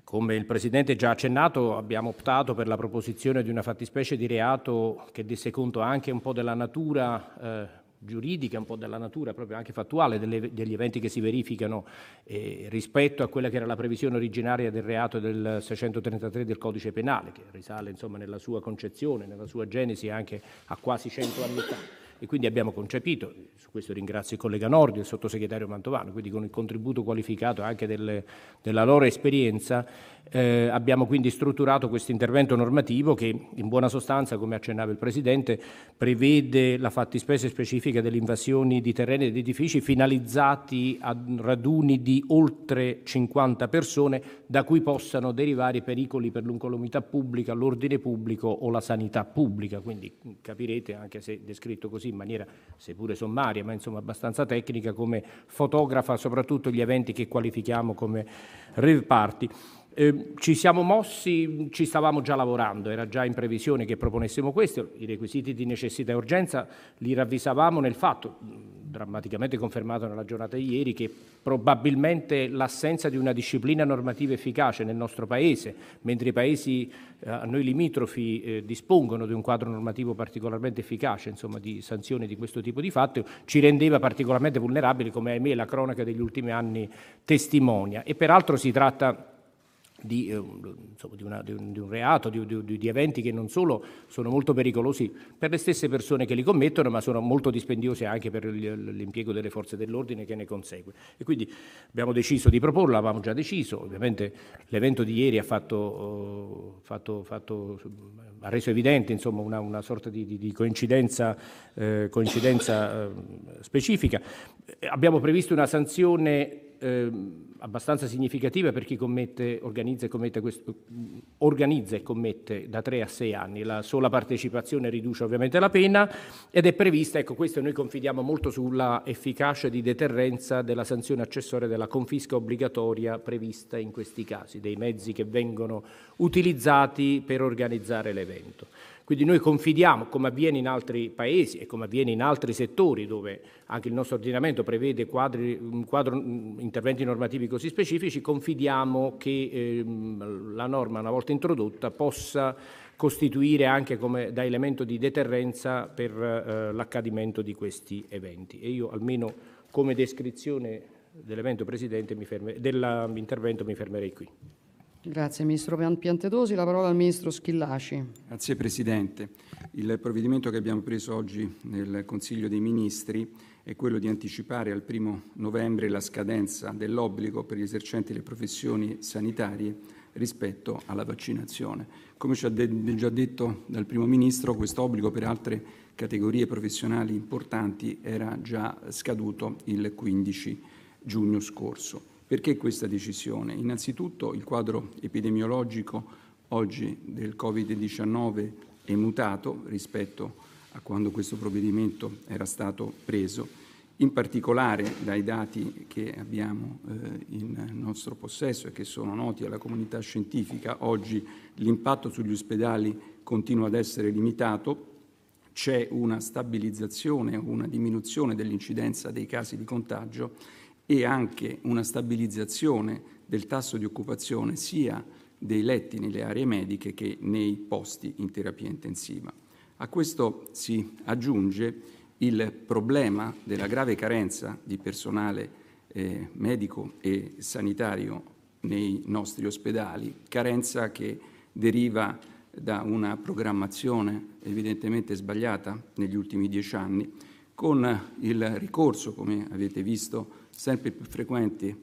Come il Presidente già accennato, abbiamo optato per la proposizione di una fattispecie di reato che desse conto anche un po' della natura eh, giuridica, un po' della natura proprio anche fattuale delle, degli eventi che si verificano eh, rispetto a quella che era la previsione originaria del reato del 633 del codice penale, che risale insomma nella sua concezione, nella sua genesi anche a quasi 100 anni fa e quindi abbiamo concepito, su questo ringrazio il collega Nordi e il sottosegretario Mantovano, quindi con il contributo qualificato anche delle, della loro esperienza, eh, abbiamo quindi strutturato questo intervento normativo che in buona sostanza, come accennava il Presidente, prevede la fattispecie specifica delle invasioni di terreni ed edifici finalizzati a raduni di oltre 50 persone da cui possano derivare pericoli per l'incolumità pubblica, l'ordine pubblico o la sanità pubblica. Quindi capirete, anche se descritto così in maniera seppure sommaria, ma insomma abbastanza tecnica, come fotografa soprattutto gli eventi che qualifichiamo come rave party. Eh, ci siamo mossi, ci stavamo già lavorando, era già in previsione che proponessimo questo, i requisiti di necessità e urgenza li ravvisavamo nel fatto, drammaticamente confermato nella giornata di ieri, che probabilmente l'assenza di una disciplina normativa efficace nel nostro Paese, mentre i paesi eh, a noi limitrofi eh, dispongono di un quadro normativo particolarmente efficace, insomma, di sanzioni di questo tipo di fatto, ci rendeva particolarmente vulnerabili, come ahimè la cronaca degli ultimi anni testimonia. E peraltro si tratta di, eh, insomma, di, una, di, un, di, un, reato, di, eventi che non solo sono molto pericolosi per le stesse persone che li commettono, ma sono molto dispendiosi anche per l'impiego delle forze dell'ordine che ne consegue. E quindi abbiamo deciso di proporlo, avevamo già deciso, ovviamente l'evento di ieri ha, fatto, uh, fatto, fatto, ha reso evidente insomma, una, una, sorta di, coincidenza, eh, coincidenza eh, specifica. Abbiamo previsto una sanzione eh, abbastanza significativa per chi commette, organizza, e commette questo, organizza e commette da 3 a 6 anni. La sola partecipazione riduce ovviamente la pena ed è prevista, ecco questo noi confidiamo molto sulla efficacia di deterrenza della sanzione accessoria della confisca obbligatoria prevista in questi casi, dei mezzi che vengono utilizzati per organizzare l'evento. Quindi noi confidiamo, come avviene in altri paesi e come avviene in altri settori dove anche il nostro ordinamento prevede quadri, quadro, interventi normativi così specifici, confidiamo che ehm, la norma, una volta introdotta, possa costituire anche come, da elemento di deterrenza per eh, l'accadimento di questi eventi. E io almeno come descrizione dell'evento Presidente mi ferme, dell'intervento mi fermerei qui. Grazie Ministro Piantedosi. La parola al Ministro Schillaci. Grazie Presidente. Il provvedimento che abbiamo preso oggi nel Consiglio dei Ministri è quello di anticipare al primo novembre la scadenza dell'obbligo per gli esercenti le professioni sanitarie rispetto alla vaccinazione. Come ci ha de- già detto dal Primo Ministro, questo obbligo per altre categorie professionali importanti era già scaduto il 15 giugno scorso. Perché questa decisione? Innanzitutto il quadro epidemiologico oggi del Covid-19 è mutato rispetto a quando questo provvedimento era stato preso, in particolare dai dati che abbiamo eh, in nostro possesso e che sono noti alla comunità scientifica, oggi l'impatto sugli ospedali continua ad essere limitato, c'è una stabilizzazione una diminuzione dell'incidenza dei casi di contagio e anche una stabilizzazione del tasso di occupazione sia dei letti nelle aree mediche che nei posti in terapia intensiva. A questo si aggiunge il problema della grave carenza di personale eh, medico e sanitario nei nostri ospedali, carenza che deriva da una programmazione evidentemente sbagliata negli ultimi dieci anni, con il ricorso, come avete visto, sempre più frequenti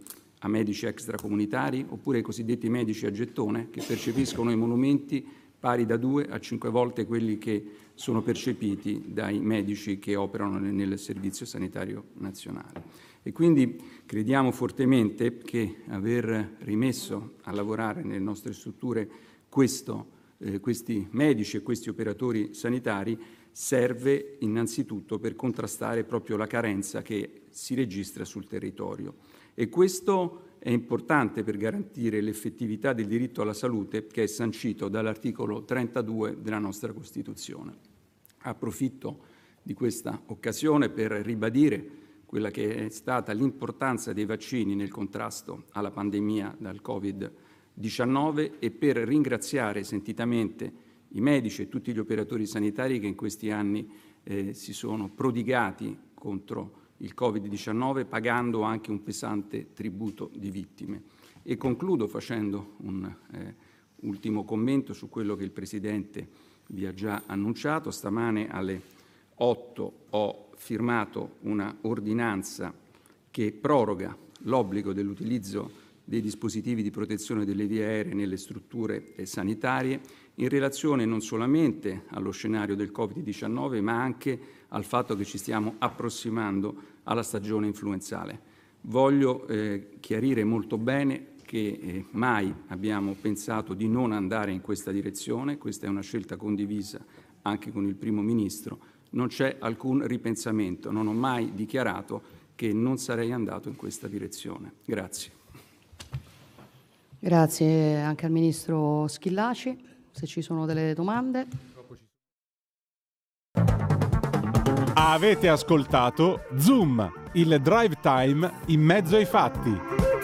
a medici extracomunitari oppure ai cosiddetti medici a gettone che percepiscono i monumenti pari da due a cinque volte quelli che sono percepiti dai medici che operano nel Servizio Sanitario Nazionale. E quindi crediamo fortemente che aver rimesso a lavorare nelle nostre strutture questo, eh, questi medici e questi operatori sanitari serve innanzitutto per contrastare proprio la carenza che si registra sul territorio. E questo è importante per garantire l'effettività del diritto alla salute che è sancito dall'articolo 32 della nostra Costituzione. Approfitto di questa occasione per ribadire quella che è stata l'importanza dei vaccini nel contrasto alla pandemia dal Covid-19 e per ringraziare sentitamente i medici e tutti gli operatori sanitari che in questi anni eh, si sono prodigati contro il Covid-19 pagando anche un pesante tributo di vittime. E concludo facendo un eh, ultimo commento su quello che il Presidente vi ha già annunciato. Stamane alle 8 ho firmato una ordinanza che proroga l'obbligo dell'utilizzo dei dispositivi di protezione delle vie aeree nelle strutture eh, sanitarie in relazione non solamente allo scenario del Covid-19, ma anche al fatto che ci stiamo approssimando alla stagione influenzale. Voglio eh, chiarire molto bene che eh, mai abbiamo pensato di non andare in questa direzione, questa è una scelta condivisa anche con il Primo Ministro, non c'è alcun ripensamento, non ho mai dichiarato che non sarei andato in questa direzione. Grazie. Grazie anche al Ministro Schillaci se ci sono delle domande. Avete ascoltato Zoom, il drive time in mezzo ai fatti.